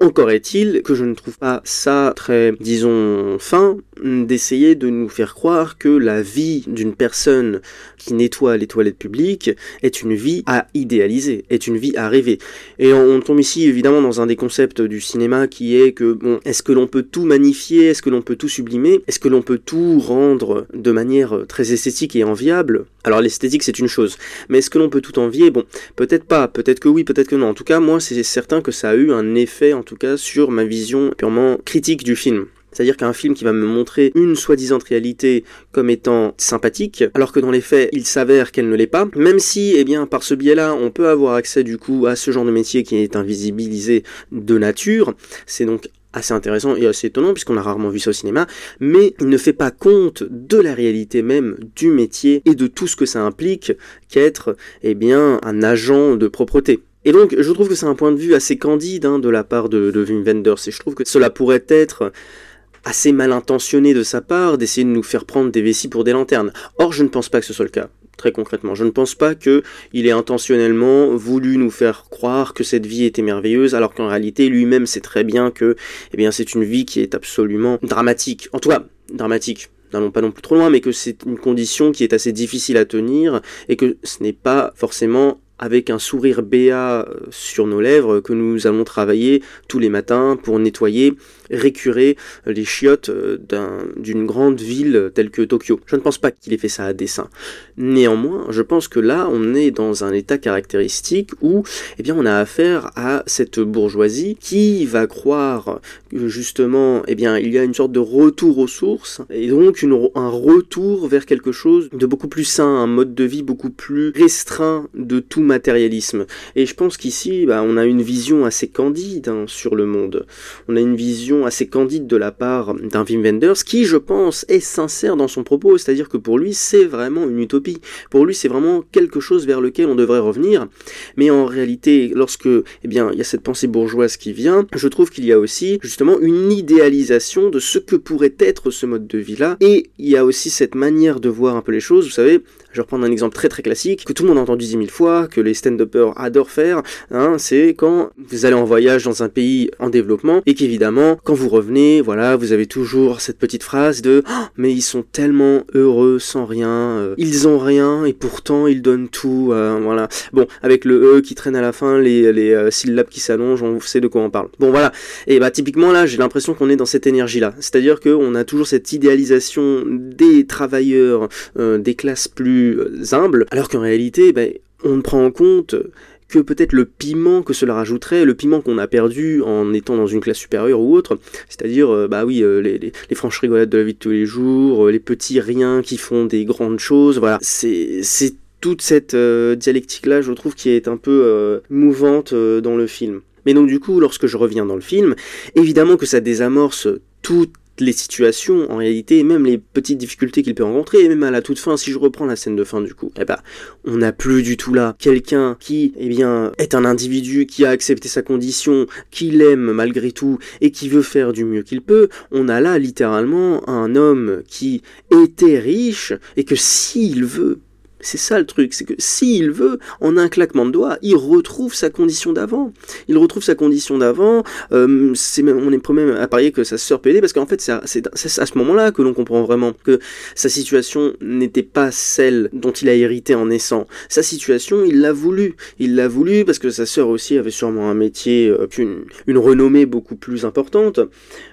Encore est-il que je ne trouve pas ça très, disons, fin d'essayer de nous faire croire que la vie d'une personne qui nettoie les toilettes publiques est une vie à idéaliser, est une vie à rêver. Et on, tombe ici évidemment dans un des concepts du cinéma qui est que, bon, est-ce que l'on peut tout magnifier, est-ce que l'on peut tout sublimer, est-ce que l'on peut tout rendre de manière très esthétique et enviable? Alors l'esthétique c'est une chose, mais est-ce que l'on peut tout envier? Bon, peut-être pas, peut-être que oui, peut-être que non. En tout cas, moi c'est certain que ça a eu un effet en tout cas sur ma vision purement critique du film. C'est-à-dire qu'un film qui va me montrer une soi-disant réalité comme étant sympathique, alors que dans les faits, il s'avère qu'elle ne l'est pas, même si, eh bien, par ce biais-là, on peut avoir accès du coup à ce genre de métier qui est invisibilisé de nature, c'est donc assez intéressant et assez étonnant puisqu'on a rarement vu ça au cinéma, mais il ne fait pas compte de la réalité même du métier et de tout ce que ça implique qu'être, eh bien, un agent de propreté. Et donc, je trouve que c'est un point de vue assez candide hein, de la part de, Wim Wenders, et je trouve que cela pourrait être assez mal intentionné de sa part d'essayer de nous faire prendre des vessies pour des lanternes. Or, je ne pense pas que ce soit le cas. Très concrètement, je ne pense pas que il ait intentionnellement voulu nous faire croire que cette vie était merveilleuse, alors qu'en réalité, lui-même sait très bien que, eh c'est une vie qui est absolument dramatique. En tout cas, dramatique n'allons pas non plus trop loin, mais que c'est une condition qui est assez difficile à tenir et que ce n'est pas forcément avec un sourire béat sur nos lèvres que nous allons travailler tous les matins pour nettoyer récurer les chiottes d'une grande ville telle que Tokyo. Je ne pense pas qu'il ait fait ça à dessein. Néanmoins, je pense que là, on est dans un état caractéristique où, eh bien, on a affaire à cette bourgeoisie qui va croire que justement, eh bien, il y a une sorte de retour aux sources et donc un retour vers quelque chose de beaucoup plus sain, un mode de vie beaucoup plus restreint de tout matérialisme. Et je pense qu'ici, bah, on a une vision assez candide hein, sur le monde. On a une vision assez candide de la part d'un Wim Wenders qui, je pense, est sincère dans son propos, c'est-à-dire que pour lui, c'est vraiment une utopie. Pour lui, c'est vraiment quelque chose vers lequel on devrait revenir. Mais en réalité, lorsque, eh bien, il y a cette pensée bourgeoise qui vient, je trouve qu'il y a aussi, justement, une idéalisation de ce que pourrait être ce mode de vie-là. Et il y a aussi cette manière de voir un peu les choses, vous savez, je vais reprendre un exemple très très classique, que tout le monde a entendu dix mille fois, que les stand-uppers adorent faire, hein, c'est quand vous allez en voyage dans un pays en développement, et qu'évidemment, quand vous revenez, voilà, vous avez toujours cette petite phrase de oh, mais ils sont tellement heureux sans rien, euh, ils ont rien, et pourtant ils donnent tout, euh, voilà. Bon, avec le E qui traîne à la fin, les, les euh, syllabes qui s'allongent, on sait de quoi on parle. Bon voilà, et bah typiquement là, j'ai l'impression qu'on est dans cette énergie-là, c'est-à-dire qu'on a toujours cette idéalisation des travailleurs, des classes plus humble, alors qu'en réalité, ben, on ne prend en compte que peut-être le piment que cela rajouterait, le piment qu'on a perdu en étant dans une classe supérieure ou autre, c'est-à-dire, euh, bah oui, euh, les, franches rigolades de la vie de tous les jours, euh, les petits riens qui font des grandes choses, voilà, c'est toute cette dialectique-là, je trouve, qui est un peu mouvante dans le film. Mais donc du coup, lorsque je reviens dans le film, évidemment que ça désamorce toute les situations, en réalité, même les petites difficultés qu'il peut rencontrer, et même à la toute fin, si je reprends la scène de fin du coup, eh ben, on n'a plus du tout là quelqu'un qui, eh bien, est un individu qui a accepté sa condition, qui l'aime malgré tout, et qui veut faire du mieux qu'il peut. On a là littéralement un homme qui était riche, et que s'il veut, c'est ça le truc, c'est que s'il veut, en un claquement de doigts, il retrouve sa condition d'avant. Il retrouve sa condition d'avant. Euh, c'est même, on est même à parier que sa sœur aider parce qu'en fait, c'est à, ce moment-là que l'on comprend vraiment que sa situation n'était pas celle dont il a hérité en naissant. Sa situation, il l'a voulu. Il l'a voulu parce que sa sœur aussi avait sûrement un métier, euh, une, une, renommée beaucoup plus importante.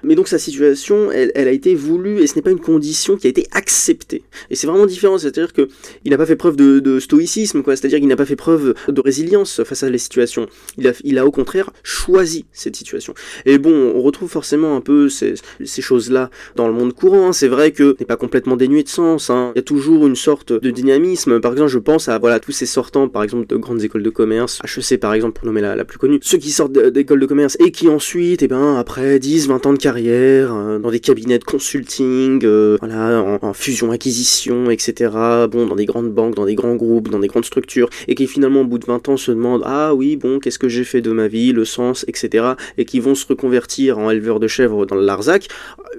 Mais donc sa situation, elle, elle a été voulue et ce n'est pas une condition qui a été acceptée. Et c'est vraiment différent, c'est-à-dire que il n'a pas fait preuve de, stoïcisme, quoi. C'est-à-dire qu'il n'a pas fait preuve de résilience face à les situations. Il a, il a au contraire choisi cette situation. Et bon, on retrouve forcément un peu ces, choses-là dans le monde courant. Hein. C'est vrai que n'est pas complètement dénué de sens. Hein. Il y a toujours une sorte de dynamisme. Par exemple, je pense à voilà tous ces sortants, par exemple, de grandes écoles de commerce, HEC par exemple, pour nommer la, la plus connue, ceux qui sortent d'écoles de commerce et qui ensuite, et eh ben, après 10, 20 ans de carrière, euh, dans des cabinets de consulting, euh, voilà, en, en fusion-acquisition, etc. Bon, dans des grandes banques dans des grands groupes, dans des grandes structures, et qui finalement au bout de 20 ans se demandent ah oui bon qu'est-ce que j'ai fait de ma vie, le sens, etc. et qui vont se reconvertir en éleveurs de chèvres dans le Larzac,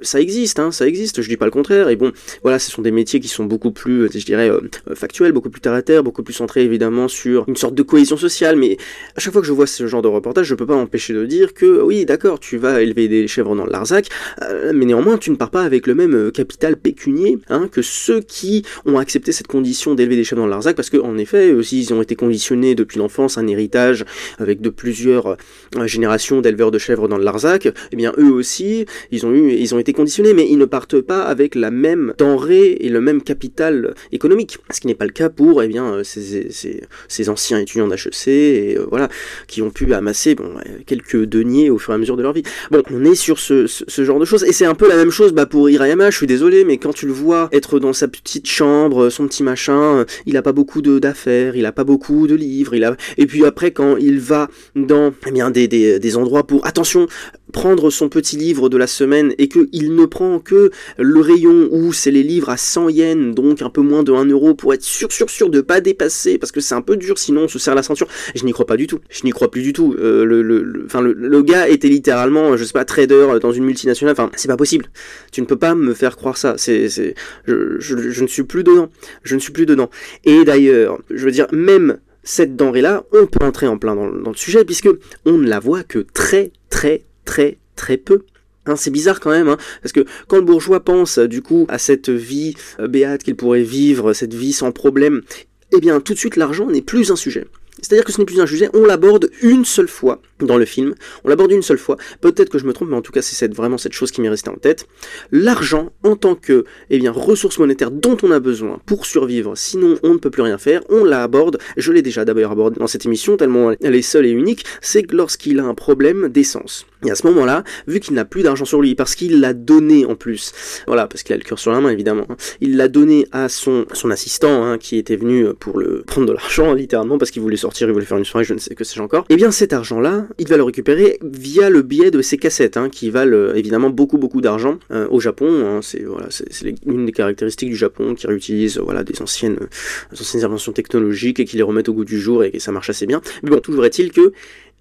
ça existe, hein, ça existe, je dis pas le contraire, et bon voilà ce sont des métiers qui sont beaucoup plus, je dirais, euh, factuels, beaucoup plus terre à terre, beaucoup plus centrés évidemment sur une sorte de cohésion sociale, mais à chaque fois que je vois ce genre de reportage, je peux pas m'empêcher de dire que oui d'accord, tu vas élever des chèvres dans le Larzac, euh, mais néanmoins tu ne pars pas avec le même euh, capital pécunier hein, que ceux qui ont accepté cette condition d'élever des chefs dans le Larzac, parce qu'en effet, aussi, ils ont été conditionnés depuis l'enfance, un héritage avec de plusieurs euh, générations d'éleveurs de chèvres dans le Larzac, eh bien eux aussi, ils ont, eu, ils ont été conditionnés, mais ils ne partent pas avec la même denrée et le même capital économique, ce qui n'est pas le cas pour eh bien, euh, ces, ces, anciens étudiants d'HEC, euh, voilà, qui ont pu amasser bon, quelques deniers au fur et à mesure de leur vie. Bon, on est sur ce, ce, genre de choses, et c'est un peu la même chose bah, pour Hirayama, je suis désolé, mais quand tu le vois être dans sa petite chambre, son petit machin, il a pas beaucoup d'affaires, il a pas beaucoup de livres, il a et puis après quand il va dans eh bien des endroits pour attention prendre son petit livre de la semaine et qu'il ne prend que le rayon où c'est les livres à 100 yens, donc un peu moins de 1 euro pour être sûr sûr sûr de pas dépasser parce que c'est un peu dur sinon on se serre la ceinture. Je n'y crois pas du tout. Je n'y crois plus du tout. Euh, le, le, enfin, le, le, gars était littéralement, je sais pas, trader dans une multinationale. Enfin, c'est pas possible. Tu ne peux pas me faire croire ça. C'est, c'est, je, je, je ne suis plus dedans. Je ne suis plus dedans. Et d'ailleurs, je veux dire, même cette denrée-là, on peut entrer en plein dans, dans, le sujet, puisque on ne la voit que très, très, très, très peu. Hein, c'est bizarre quand même, hein, parce que quand le bourgeois pense du coup à cette vie euh, béate qu'il pourrait vivre, cette vie sans problème, eh bien tout de suite l'argent n'est plus un sujet C'est-à-dire que ce n'est plus un sujet, on l'aborde une seule fois dans le film, on l'aborde une seule fois, peut-être que je me trompe, mais en tout cas c'est vraiment cette chose qui m'est restée en tête. L'argent en tant que eh ressource monétaire dont on a besoin pour survivre, sinon on ne peut plus rien faire, on la aborde, je l'ai déjà d'ailleurs abordé dans cette émission, tellement elle est seule et unique, c'est que lorsqu'il a un problème d'essence. Et à ce moment-là, vu qu'il n'a plus d'argent sur lui, parce qu'il l'a donné en plus, voilà, parce qu'il a le cœur sur la main évidemment, hein, il l'a donné à son, son assistant hein, qui était venu pour le <laughs> prendre de l'argent littéralement parce qu'il voulait sortir, il voulait faire une soirée, je ne sais que sais-je encore. Et eh bien cet argent-là, il va le récupérer via le biais de ses cassettes, hein, qui valent évidemment beaucoup beaucoup d'argent euh, au Japon. c'est voilà, c'est une des caractéristiques du Japon qui réutilise voilà des anciennes, anciennes inventions technologiques et qui les remettent au goût du jour et que ça marche assez bien. Mais bon, toujours est-il que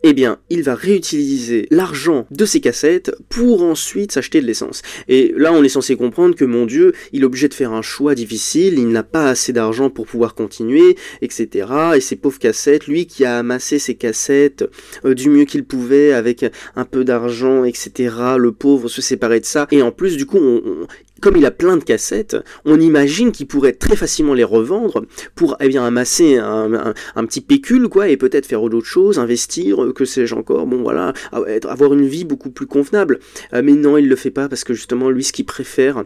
eh bien, il va réutiliser l'argent de ses cassettes pour ensuite s'acheter de l'essence. Et là, on est censé comprendre que, mon Dieu, il est obligé de faire un choix difficile, il n'a pas assez d'argent pour pouvoir continuer, etc. Et ses pauvres cassettes, lui qui a amassé ses cassettes euh, du mieux qu'il pouvait avec un peu d'argent, etc. Le pauvre se séparait de ça. Et en plus, du coup, on, comme il a plein de cassettes, on imagine qu'il pourrait très facilement les revendre pour eh bien amasser un, petit pécule quoi et peut-être faire d'autres choses, investir, euh, que sais-je encore. Bon voilà, avoir une vie beaucoup plus convenable. Euh, mais non, il le fait pas parce que justement lui ce qu'il préfère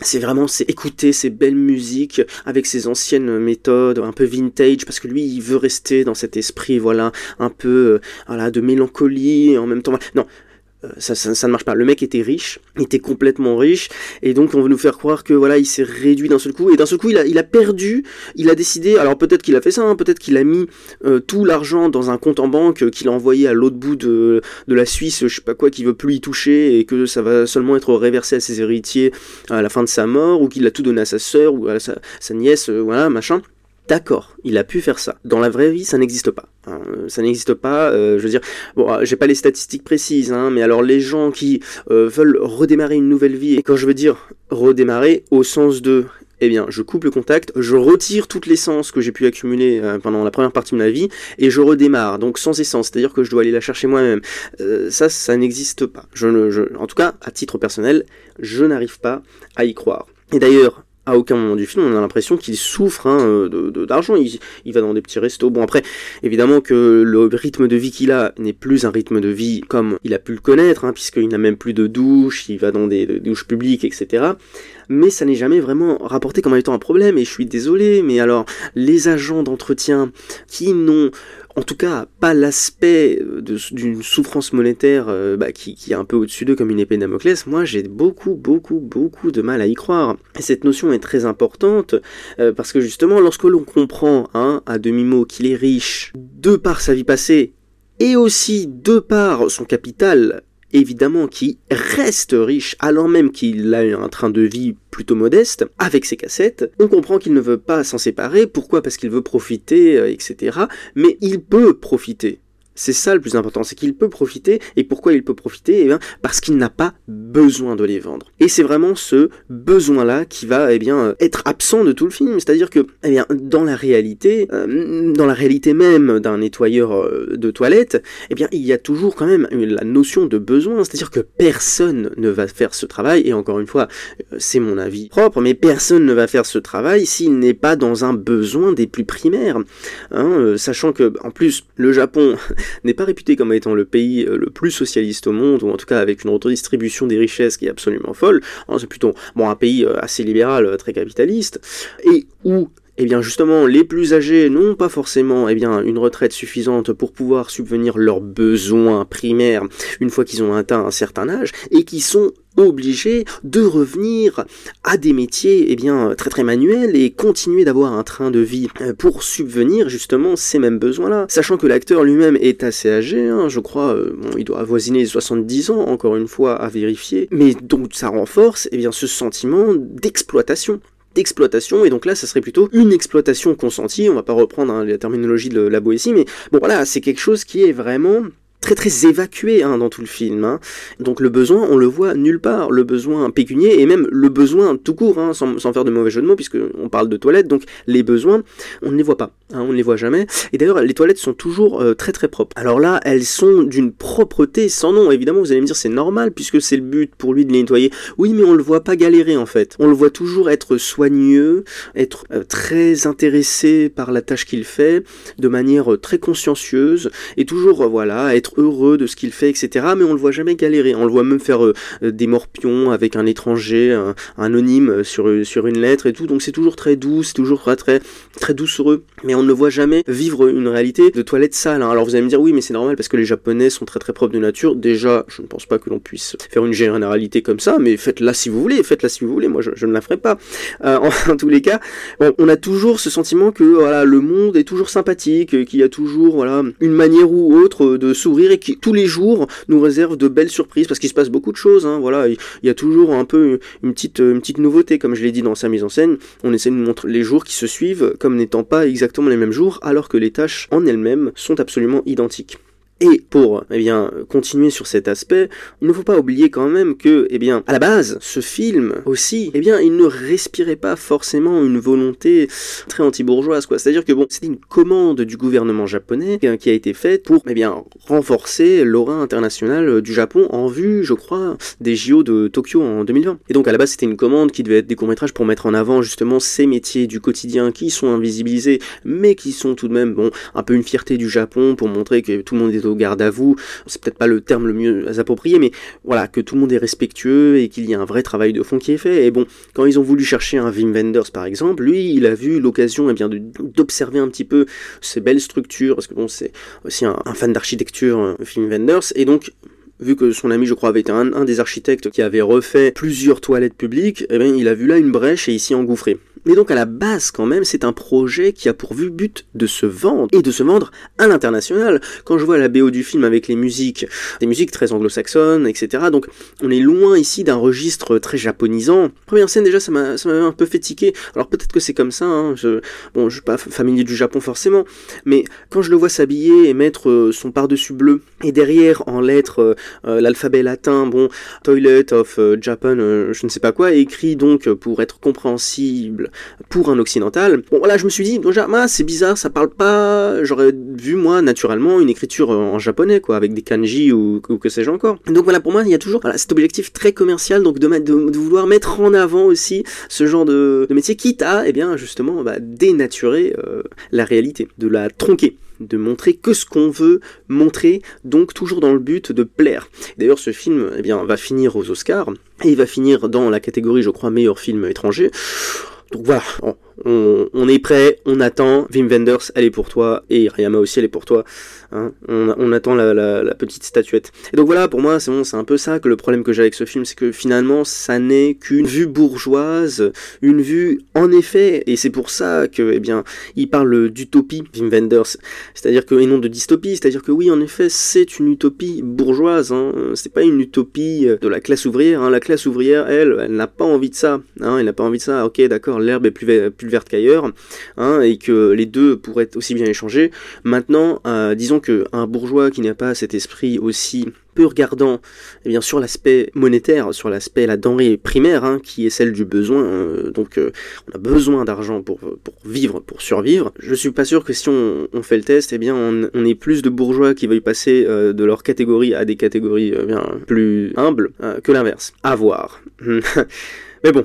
c'est vraiment c'est écouter ces belles musiques avec ses anciennes méthodes un peu vintage parce que lui il veut rester dans cet esprit voilà un peu euh, de mélancolie en même temps non euh, ça, ne marche pas. Le mec était riche, était complètement riche, et donc on veut nous faire croire que voilà, il s'est réduit d'un seul coup, et d'un seul coup il a, il perdu, il a décidé, alors peut-être qu'il a fait ça, hein, peut-être qu'il a mis euh, tout l'argent dans un compte en banque euh, qu'il a envoyé à l'autre bout de, la Suisse, je sais pas quoi, qui veut plus y toucher, et que ça va seulement être réversé à ses héritiers à la fin de sa mort, ou qu'il a tout donné à sa sœur, ou à sa, sa nièce, voilà, machin. D'accord, il a pu faire ça. Dans la vraie vie, ça n'existe pas. Hein. Ça n'existe pas. Euh, je veux dire, bon, euh, j'ai pas les statistiques précises, hein, mais alors les gens qui euh, veulent redémarrer une nouvelle vie, et quand je veux dire redémarrer au sens de eh bien, je coupe le contact, je retire toute l'essence que j'ai pu accumuler pendant la première partie de ma vie, et je redémarre, donc sans essence, c'est-à-dire que je dois aller la chercher moi-même. ça, ça n'existe pas. En tout cas, à titre personnel, je n'arrive pas à y croire. Et d'ailleurs, à aucun moment du film, on a l'impression qu'il souffre hein, de, d'argent. Il, il, va dans des petits restos. Bon, après, évidemment que le rythme de vie qu'il a n'est plus un rythme de vie comme il a pu le connaître, hein, puisqu'il n'a même plus de douche, il va dans des, des douches publiques, etc. Mais ça n'est jamais vraiment rapporté comme étant un problème. Et je suis désolé, mais alors, les agents d'entretien qui n'ont en tout cas pas l'aspect euh, d'une souffrance monétaire euh, bah, qui, est un peu au-dessus d'eux comme une épée de Damoclès, moi j'ai beaucoup, beaucoup, beaucoup de mal à y croire. Et cette notion est très importante euh, parce que justement lorsque l'on comprend hein, à demi-mot qu'il est riche de par sa vie passée et aussi de par son capital évidemment qui reste riche alors même qu'il a un train de vie plutôt modeste avec ses cassettes. On comprend qu'il ne veut pas s'en séparer. Pourquoi? Parce qu'il veut profiter, euh, etc. Mais il peut profiter. C'est ça le plus important, c'est qu'il peut profiter. Et pourquoi il peut profiter? Eh bien, parce qu'il n'a pas besoin de les vendre. Et c'est vraiment ce besoin-là qui va, eh bien, être absent de tout le film. C'est-à-dire que, eh bien, dans la réalité, euh, dans la réalité même d'un nettoyeur euh, de toilette, eh bien, il y a toujours quand même la notion de besoin. C'est-à-dire que personne ne va faire ce travail. Et encore une fois, euh, c'est mon avis propre, mais personne ne va faire ce travail s'il n'est pas dans un besoin des plus primaires. Hein, sachant que, en plus, le Japon <laughs> n'est pas réputé comme étant le pays euh, le plus socialiste au monde, ou en tout cas avec une redistribution des richesses qui est absolument folle. Hein, c'est plutôt bon, un pays euh, assez libéral, euh, très capitaliste, et où eh bien justement, les plus âgés n'ont pas forcément eh bien, une retraite suffisante pour pouvoir subvenir leurs besoins primaires une fois qu'ils ont atteint un certain âge, et qui sont obligés de revenir à des métiers eh bien, très très manuels et continuer d'avoir un train de vie euh, pour subvenir justement ces mêmes besoins-là. Sachant que l'acteur lui-même est assez âgé, hein, je crois, euh, il doit avoisiner les 70 ans, encore une fois à vérifier, mais donc ça renforce eh bien, ce sentiment d'exploitation d'exploitation et donc là ça serait plutôt une exploitation consentie. On va pas reprendre hein, la terminologie de la Boétie mais bon voilà c'est quelque chose qui est vraiment très très évacué hein, dans tout le film. Hein. Donc le besoin, on le voit nulle part. Le besoin pécunier et même le besoin tout court, hein, sans, faire de mauvais jeu de mots, puisque on parle de toilettes, donc les besoins, on ne les voit pas. on ne les voit jamais. Et d'ailleurs, les toilettes sont toujours euh, très très propres. Alors là, elles sont d'une propreté sans nom. Évidemment, vous allez me dire c'est normal puisque c'est le but pour lui de les nettoyer. Oui, mais on le voit pas galérer en fait. On le voit toujours être soigneux, être euh, très intéressé par la tâche qu'il fait, de manière euh, très consciencieuse et toujours voilà heureux de ce qu'il fait, etc. Mais on le voit jamais galérer. On le voit même faire des morpions avec un étranger, un, anonyme sur sur une lettre et tout. Donc c'est toujours très doux, c'est toujours très très très doucereux. Mais on ne voit jamais vivre une réalité de toilette sale. Hein. Alors vous allez me dire oui, mais c'est normal parce que les Japonais sont très très propres de nature. Déjà, je ne pense pas que l'on puisse faire une généralité comme ça, mais faites-la si vous voulez, faites-la si vous voulez. Moi, je, ne la ferai pas. Euh, <laughs> en, tous les cas, on a toujours ce sentiment que voilà, le monde est toujours sympathique, qu'il y a toujours voilà une manière ou autre de sourire et qui tous les jours nous réserve de belles surprises parce qu'il se passe beaucoup de choses. Hein. voilà, il y a toujours un peu une petite une petite nouveauté, comme je l'ai dit dans sa mise en scène. On essaie de montrer les jours qui se suivent comme n'étant pas exactement les mêmes jours, alors que les tâches en elles-mêmes sont absolument identiques. Et pour eh bien, continuer sur cet aspect, il ne faut pas oublier quand même que, eh bien, à la base, ce film aussi, eh bien, il ne respirait pas forcément une volonté très anti-bourgeoise, quoi. C'est-à-dire que bon, c'était une commande du gouvernement japonais hein, qui a été faite pour, eh bien, renforcer l'aura internationale du Japon en vue, je crois, des JO de Tokyo en 2020. Et donc, à la base, c'était une commande qui devait être des courts-métrages pour mettre en avant justement ces métiers du quotidien qui sont invisibilisés, mais qui sont tout de même, bon, un peu une fierté du Japon pour montrer que tout le monde est garde à vous, c'est peut-être pas le terme le mieux approprié, mais voilà, que tout le monde est respectueux et qu'il y a un vrai travail de fond qui est fait. Et bon, quand ils ont voulu chercher un Wim Wenders par exemple, lui, il a vu l'occasion eh bien d'observer un petit peu ces belles structures, parce que bon, c'est aussi un, fan d'architecture, euh, Wim Wenders, et donc vu que son ami, je crois, avait été un, des architectes qui avait refait plusieurs toilettes publiques, eh bien, il a vu là une brèche et il s'y engouffré. Mais donc à la base quand même, c'est un projet qui a pour but de se vendre et de se vendre à l'international. Quand je vois la BO du film avec les musiques, des musiques très anglo-saxonnes, etc. Donc on est loin ici d'un registre très japonisant. Première scène déjà, ça m'a un peu fait tiquer. Alors peut-être que c'est comme ça. Hein. Je, bon, je suis pas familier du Japon forcément, mais quand je le vois s'habiller et mettre euh, son par-dessus bleu et derrière en lettres euh, euh, l'alphabet latin, bon, Toilet of Japan, je ne sais pas quoi, écrit donc pour être compréhensible pour un occidental. Bon voilà, je me suis dit, déjà, c'est bizarre, ça parle pas. J'aurais vu moi naturellement une écriture en japonais, quoi, avec des kanji ou, que sais-je encore. Donc voilà, pour moi, il y a toujours cet objectif très commercial, donc de, vouloir mettre en avant aussi ce genre de, métier, quitte à, eh bien, justement, bah, dénaturer euh, la réalité, de la tronquer de montrer que ce qu'on veut montrer, donc toujours dans le but de plaire. D'ailleurs, ce film eh bien, va finir aux Oscars, et il va finir dans la catégorie, je crois, meilleur film étranger. Donc voilà, on, est prêt, on attend. Wim Wenders, elle est pour toi, et Rayama aussi, elle est pour toi. Hein. on, attend la, petite statuette. Et donc voilà, pour moi, c'est bon, un peu ça que le problème que j'ai avec ce film, c'est que finalement, ça n'est qu'une vue bourgeoise, une vue en effet, et c'est pour ça que, eh bien, il parle d'utopie, Wim Wenders, c'est-à-dire que, et non de dystopie, c'est-à-dire que oui, en effet, c'est une utopie bourgeoise, hein. c'est pas une utopie de la classe ouvrière, hein. la classe ouvrière, elle, elle n'a pas envie de ça, elle n'a pas envie de ça, ok, d'accord, l'herbe est plus, verte qu'ailleurs, et que les deux pourraient aussi bien échanger. Maintenant, euh, disons qu'un bourgeois qui n'a pas cet esprit aussi peu regardant eh sur l'aspect monétaire, sur l'aspect la denrée primaire, hein, qui est celle du besoin. Euh, donc euh, on a besoin d'argent pour, vivre, pour survivre. Je suis pas sûr que si on, fait le test, eh bien on, on ait plus de bourgeois qui veuillent passer de leur catégorie à des catégories bien plus humbles que l'inverse. À voir. <laughs> Mais bon,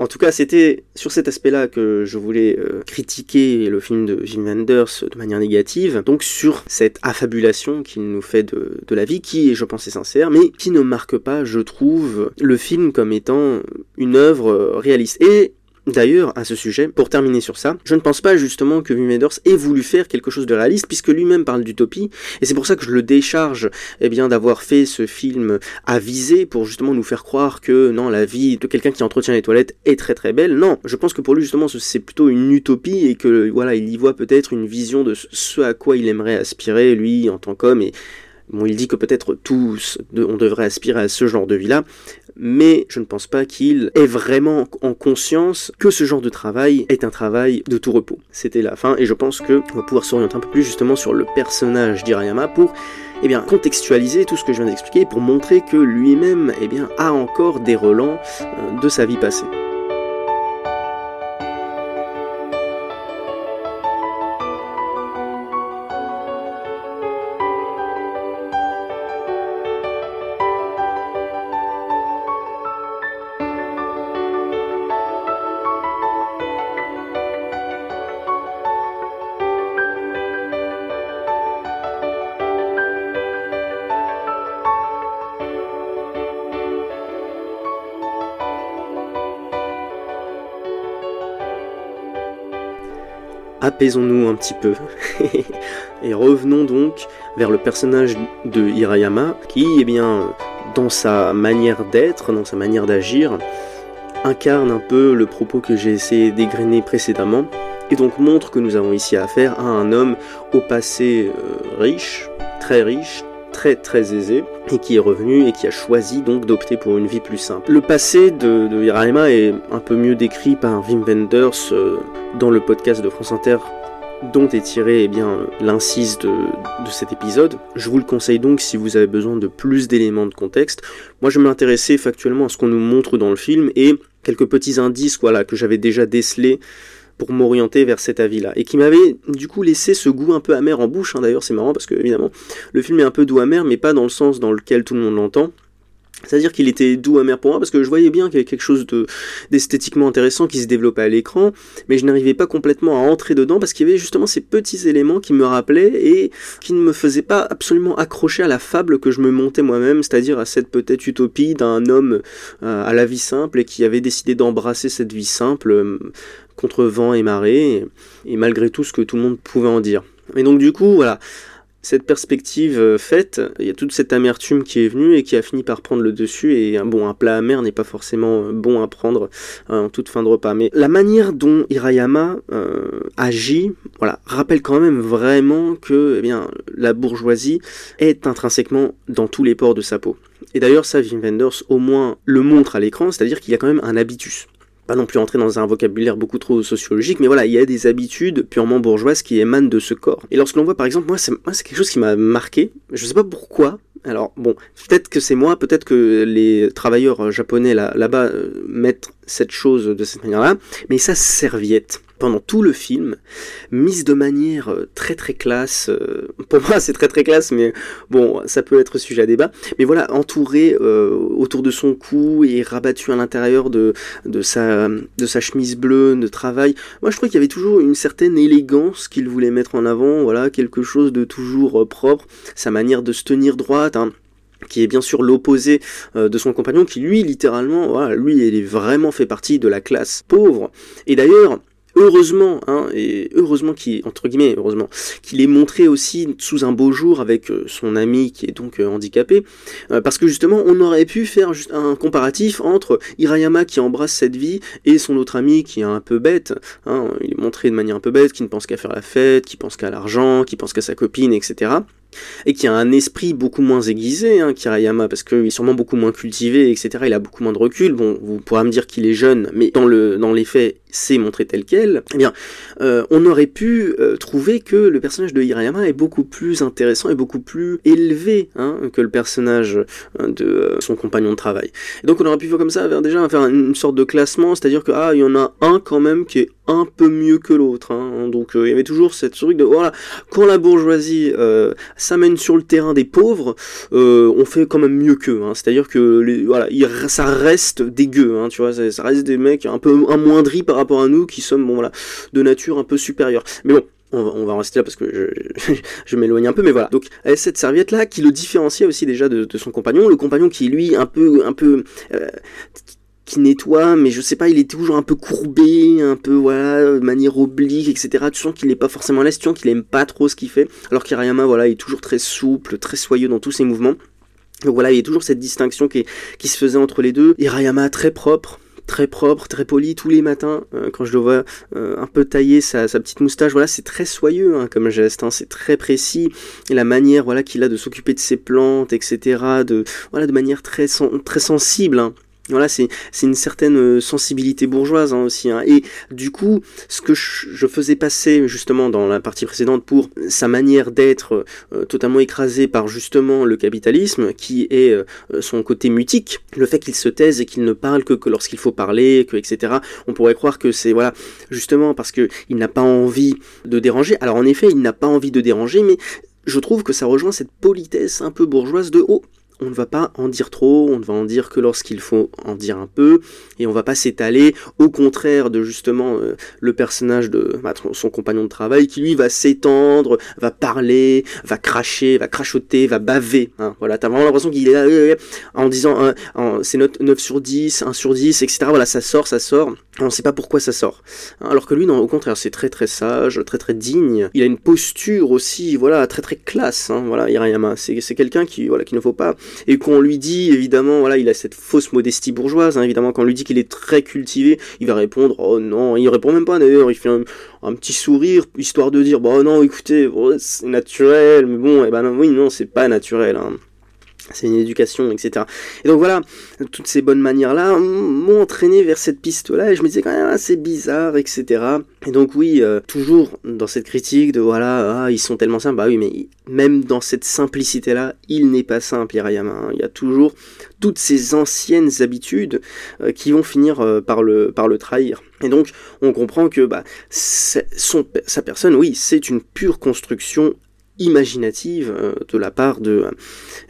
en tout cas, c'était sur cet aspect-là que je voulais euh, critiquer le film de Jim Wenders de manière négative, donc sur cette affabulation qu'il nous fait de, la vie, qui, je pense, est sincère, mais qui ne marque pas, je trouve, le film comme étant une œuvre réaliste. Et D'ailleurs, à ce sujet, pour terminer sur ça, je ne pense pas justement que Wim ait voulu faire quelque chose de réaliste, puisque lui-même parle d'utopie, et c'est pour ça que je le décharge eh bien, d'avoir fait ce film avisé pour justement nous faire croire que non, la vie de quelqu'un qui entretient les toilettes est très très belle. Non, je pense que pour lui justement c'est plutôt une utopie et que voilà, il y voit peut-être une vision de ce à quoi il aimerait aspirer lui en tant qu'homme et Bon, il dit que peut-être tous, on devrait aspirer à ce genre de vie-là, mais je ne pense pas qu'il ait vraiment en conscience que ce genre de travail est un travail de tout repos. C'était la fin, et je pense que on va pouvoir s'orienter un peu plus justement sur le personnage d'Irayama pour eh bien, contextualiser tout ce que je viens d'expliquer pour montrer que lui-même eh bien, a encore des relents euh, de sa vie passée. Apaisons-nous un petit peu. <laughs> Et revenons donc vers le personnage de Hirayama qui, eh bien, dans sa manière d'être, dans sa manière d'agir, incarne un peu le propos que j'ai essayé d'égrainer précédemment et donc montre que nous avons ici affaire à un homme au passé euh, riche, très riche, très très aisé et qui est revenu et qui a choisi donc d'opter pour une vie plus simple. Le passé de, de est un peu mieux décrit par Wim Wenders euh, dans le podcast de France Inter dont est tiré eh bien l'incise de, de, cet épisode. Je vous le conseille donc si vous avez besoin de plus d'éléments de contexte. Moi je m'intéressais factuellement à ce qu'on nous montre dans le film et quelques petits indices voilà, que j'avais déjà décelés pour m'orienter vers cet avis-là. Et qui m'avait du coup laissé ce goût un peu amer en bouche. Hein. D'ailleurs c'est marrant parce que évidemment le film est un peu doux amer mais pas dans le sens dans lequel tout le monde l'entend. C'est-à-dire qu'il était doux amer pour moi parce que je voyais bien qu'il y avait quelque chose d'esthétiquement intéressant qui se développait à l'écran, mais je n'arrivais pas complètement à entrer dedans parce qu'il y avait justement ces petits éléments qui me rappelaient et qui ne me faisaient pas absolument accrocher à la fable que je me montais moi-même, c'est-à-dire à cette peut-être utopie d'un homme euh, à la vie simple et qui avait décidé d'embrasser cette vie simple euh, contre vent et marée et, malgré tout ce que tout le monde pouvait en dire. Et donc du coup, voilà, cette perspective euh, faite, il y a toute cette amertume qui est venue et qui a fini par prendre le dessus. Et bon, un plat amer n'est pas forcément euh, bon à prendre euh, en toute fin de repas. Mais la manière dont Hirayama agit, voilà, rappelle quand même vraiment que, eh la bourgeoisie est intrinsèquement dans tous les pores de sa peau. Et d'ailleurs, ça, Wim Wenders au moins le montre à l'écran, c'est-à-dire qu'il y a quand même un habitus pas non plus entrer dans un vocabulaire beaucoup trop sociologique, mais voilà, il y a des habitudes purement bourgeoises qui émanent de ce corps. Et lorsque l'on voit par exemple, moi c'est, quelque chose qui m'a marqué, je sais pas pourquoi, alors bon, peut-être que c'est moi, peut-être que les travailleurs japonais là, là-bas euh, mettent cette chose de cette manière-là, mais ça serviette pendant tout le film, mise de manière euh, très très classe. Euh, pour moi, c'est très très classe, mais bon, ça peut être sujet à débat. Mais voilà, entouré euh, autour de son cou et rabattu à l'intérieur de, de, sa, de sa chemise bleue de travail. Moi, je crois qu'il y avait toujours une certaine élégance qu'il voulait mettre en avant. Voilà, quelque chose de toujours propre. Sa manière de se tenir droite. Hein qui est bien sûr l'opposé de son compagnon, qui lui, littéralement, voilà, lui, il est vraiment fait partie de la classe pauvre. Et d'ailleurs, heureusement, hein, et heureusement qu'il, entre heureusement, qu'il est montré aussi sous un beau jour avec euh, son ami qui est donc euh, handicapé, euh, parce que justement, on aurait pu faire un comparatif entre Hirayama qui embrasse cette vie et son autre ami qui est un peu bête, hein, il est montré de manière un peu bête, qui ne pense qu'à faire la fête, qui pense qu'à l'argent, qui pense qu'à sa copine, etc et qui a un esprit beaucoup moins aiguisé, hein, parce qu'il est sûrement beaucoup moins cultivé, etc. Il a beaucoup moins de recul. Bon, vous pourrez me dire qu'il est jeune, mais dans, le, dans les faits, c'est montré tel quel. Eh bien, euh, on aurait pu euh, trouver que le personnage de Hirayama est beaucoup plus intéressant et beaucoup plus élevé hein, que le personnage euh, de son compagnon de travail. Donc, on aurait pu faire comme ça, déjà faire une sorte de classement, c'est-à-dire que ah, il y en a un quand même qui est un peu mieux que l'autre. Hein. Donc, il y avait toujours cette truc de voilà, quand la bourgeoisie s'amène sur le terrain des pauvres, euh, on fait quand même mieux qu'eux. Hein. C'est-à-dire que voilà, ça reste dégueu, hein, tu vois, ça, reste des mecs un peu amoindris par rapport à nous qui sommes bon voilà de nature un peu supérieure. Mais bon, on va, rester là parce que <laughs> je, m'éloigne un peu, mais voilà. Donc, cette serviette là qui le différenciait aussi déjà de, son compagnon, le compagnon qui lui un peu, un peu, euh, nettoie, mais je sais pas, il est toujours un peu courbé, un peu voilà, de manière oblique, etc. Tu sens qu'il est pas forcément là, tu sens qu'il aime pas trop ce qu'il fait, alors qu'Irayama, voilà, il est toujours très souple, très soyeux dans tous ses mouvements. Donc voilà, il y a toujours cette distinction qui, qui se faisait entre les deux. Irayama très propre, très propre, très poli tous les matins. Euh, quand je le vois euh, un peu tailler sa, petite moustache, voilà, c'est très soyeux hein, comme geste, hein, c'est très précis. Et la manière voilà qu'il a de s'occuper de ses plantes, etc. De voilà de manière très très sensible. Hein. Voilà, c'est une certaine euh, sensibilité bourgeoise hein, aussi. Hein. Et du coup, ce que je faisais passer justement dans la partie précédente pour sa manière d'être euh, totalement écrasé par justement le capitalisme, qui est euh, son côté mutique, le fait qu'il se taise et qu'il ne parle que, lorsqu'il faut parler, que etc. On pourrait croire que c'est voilà justement parce que il n'a pas envie de déranger. Alors en effet, il n'a pas envie de déranger, mais je trouve que ça rejoint cette politesse un peu bourgeoise de oh on ne va pas en dire trop, on ne va en dire que lorsqu'il faut en dire un peu, et on va pas s'étaler, au contraire de justement euh, le personnage de bah, son compagnon de travail, qui lui va s'étendre, va parler, va cracher, va crachoter, va baver. Hein, voilà, t'as vraiment l'impression qu'il est là euh, en disant c'est note 9 sur 10, 1 sur 10, etc. Voilà, ça sort, ça sort. On ne sait pas pourquoi ça sort. Hein, alors que lui, au contraire, c'est très très sage, très très digne. Il a une posture aussi, voilà, très très classe. Hein, voilà, Hirayama, c'est quelqu'un qui, voilà, qu'il ne faut pas. Et qu'on lui dit, évidemment, voilà, il a cette fausse modestie bourgeoise. Hein, évidemment, quand on lui dit qu'il est très cultivé, il va répondre, oh non, il répond même pas d'ailleurs. Il fait un, petit sourire histoire de dire, bon non, écoutez, c'est naturel, mais bon, eh ben oui, non, c'est pas naturel. Hein c'est une éducation, etc. Et donc voilà, toutes ces bonnes manières-là m'ont entraîné vers cette piste-là, et je me disais quand même, ah, c'est bizarre, etc. Et donc oui, euh, toujours dans cette critique de voilà, ah, ils sont tellement simples, bah oui, mais même dans cette simplicité-là, il n'est pas simple, Hirayama. Hein. Il y a toujours toutes ces anciennes habitudes euh, qui vont finir euh, par, le, par le trahir. Et donc, on comprend que bah, son, sa personne, oui, c'est une pure construction imaginative euh, de la part de,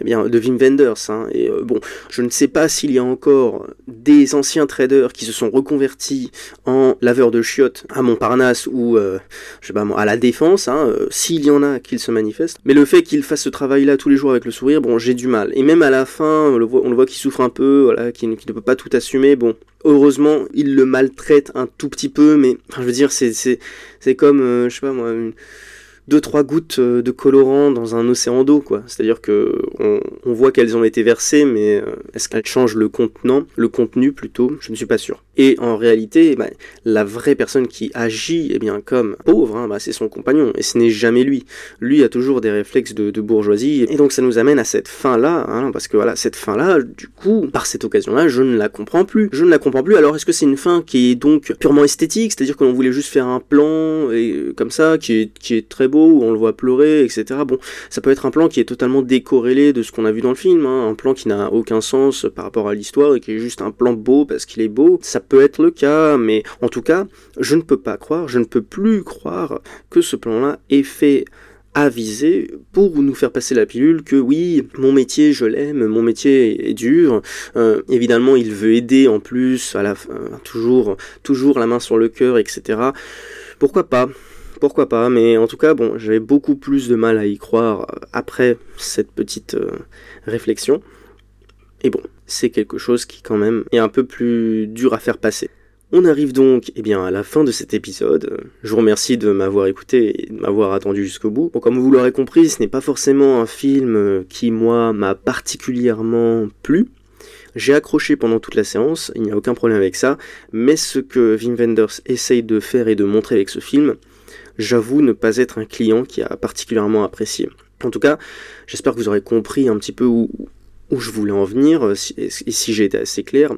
eh bien, de Wim Wenders. Hein. Et euh, bon, je ne sais pas s'il y a encore des anciens traders qui se sont reconvertis en laveurs de chiottes à Montparnasse ou euh, je sais pas à la Défense, hein, s'il y en a qu'ils se manifestent. Mais le fait qu'il fasse ce travail-là tous les jours avec le sourire, bon, j'ai du mal. Et même à la fin, on le voit, voit qu'il souffre un peu, voilà, qu'il ne peut pas tout assumer. Bon, heureusement, il le maltraite un tout petit peu, mais je veux dire, c'est comme, je sais pas moi, deux trois gouttes euh, de colorant dans un océan d'eau quoi. C'est-à-dire que on, voit qu'elles ont été versées, mais euh, est-ce qu'elles changent le contenant, le contenu plutôt? Je ne suis pas sûr. Et en réalité, bah, la vraie personne qui agit, eh bien comme pauvre, hein, bah, c'est son compagnon, et ce n'est jamais lui. Lui a toujours des réflexes de, bourgeoisie, et donc ça nous amène à cette fin là, hein, parce que voilà cette fin là, du coup, par cette occasion là, je ne la comprends plus. Je ne la comprends plus. Alors est-ce que c'est une fin qui est donc purement esthétique, c'est-à-dire que l'on voulait juste faire un plan et euh, comme ça, qui est, qui est très beau où on le voit pleurer, etc. Bon, ça peut être un plan qui est totalement décorrélé de ce qu'on a vu dans le film, hein. un plan qui n'a aucun sens par rapport à l'histoire et qui est juste un plan beau parce qu'il est beau. Ça peut être le cas, mais en tout cas, je ne peux pas croire, je ne peux plus croire que ce plan-là est fait avisé pour nous faire passer la pilule que oui, mon métier, je l'aime, mon métier est dur. Euh, évidemment, il veut aider en plus, à la, toujours, toujours la main sur le cœur, etc. Pourquoi pas? Pourquoi pas, mais en tout cas, bon, j'avais beaucoup plus de mal à y croire après cette petite euh, réflexion. Et bon, c'est quelque chose qui quand même est un peu plus dur à faire passer. On arrive donc eh bien, à la fin de cet épisode. Je vous remercie de m'avoir écouté et de m'avoir attendu jusqu'au bout. Comme vous l'aurez compris, ce n'est pas forcément un film qui, moi, m'a particulièrement plu. J'ai accroché pendant toute la séance, il n'y a aucun problème avec ça, mais ce que Wim Wenders essaye de faire et de montrer avec ce film, j'avoue ne pas être un client qui a particulièrement apprécié. En tout cas, j'espère que vous aurez compris un petit peu où, je voulais en venir, euh, et si j'ai été assez clair.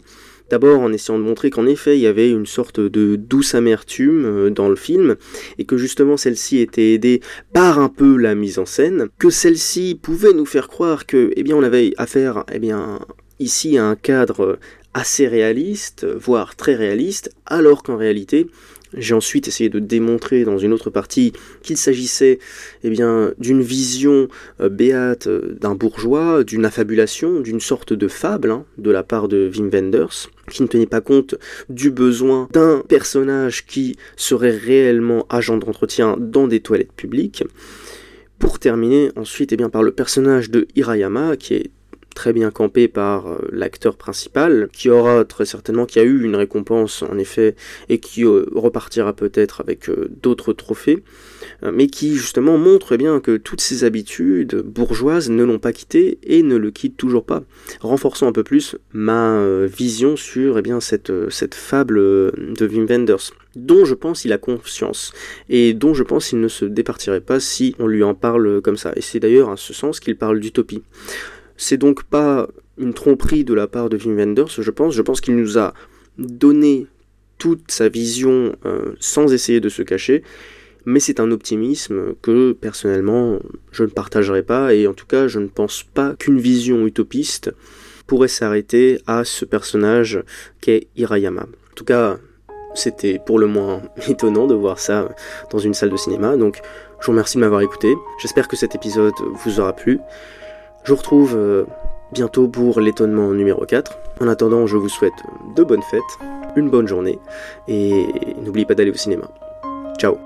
D'abord en essayant de montrer qu'en effet il y avait une sorte de douce amertume euh, dans le film et que justement celle-ci était aidée par un peu la mise en scène, que celle-ci pouvait nous faire croire que eh bien on avait affaire eh bien ici à un cadre assez réaliste, voire très réaliste, alors qu'en réalité j'ai ensuite essayé de démontrer dans une autre partie qu'il s'agissait eh d'une vision euh, béate euh, d'un bourgeois, d'une affabulation, d'une sorte de fable hein, de la part de Wim Wenders, qui ne tenait pas compte du besoin d'un personnage qui serait réellement agent d'entretien dans des toilettes publiques. Pour terminer ensuite eh bien, par le personnage de Hirayama, qui est très bien campé par euh, l'acteur principal, qui aura très certainement, qui a eu une récompense en effet, et qui euh, repartira peut-être avec euh, d'autres trophées, mais qui justement montre eh bien que toutes ces habitudes bourgeoises ne l'ont pas quitté et ne le quittent toujours pas, renforçant un peu plus ma vision sur eh bien, cette, cette fable de Wim Wenders dont je pense il a conscience et dont je pense il ne se départirait pas si on lui en parle comme ça. Et c'est d'ailleurs à ce sens qu'il parle d'utopie. C'est donc pas une tromperie de la part de Wim Wenders, je pense. Je pense qu'il nous a donné toute sa vision euh, sans essayer de se cacher, mais c'est un optimisme que personnellement je ne partagerai pas, et en tout cas je ne pense pas qu'une vision utopiste pourrait s'arrêter à ce personnage qu'est Hirayama. En tout cas, c'était pour le moins <laughs> étonnant de voir ça dans une salle de cinéma, donc je vous remercie de m'avoir écouté. J'espère que cet épisode vous aura plu. Je vous retrouve euh, bientôt pour l'étonnement numéro 4. En attendant, je vous souhaite de bonnes fêtes, une bonne journée, et n'oubliez pas d'aller au cinéma. Ciao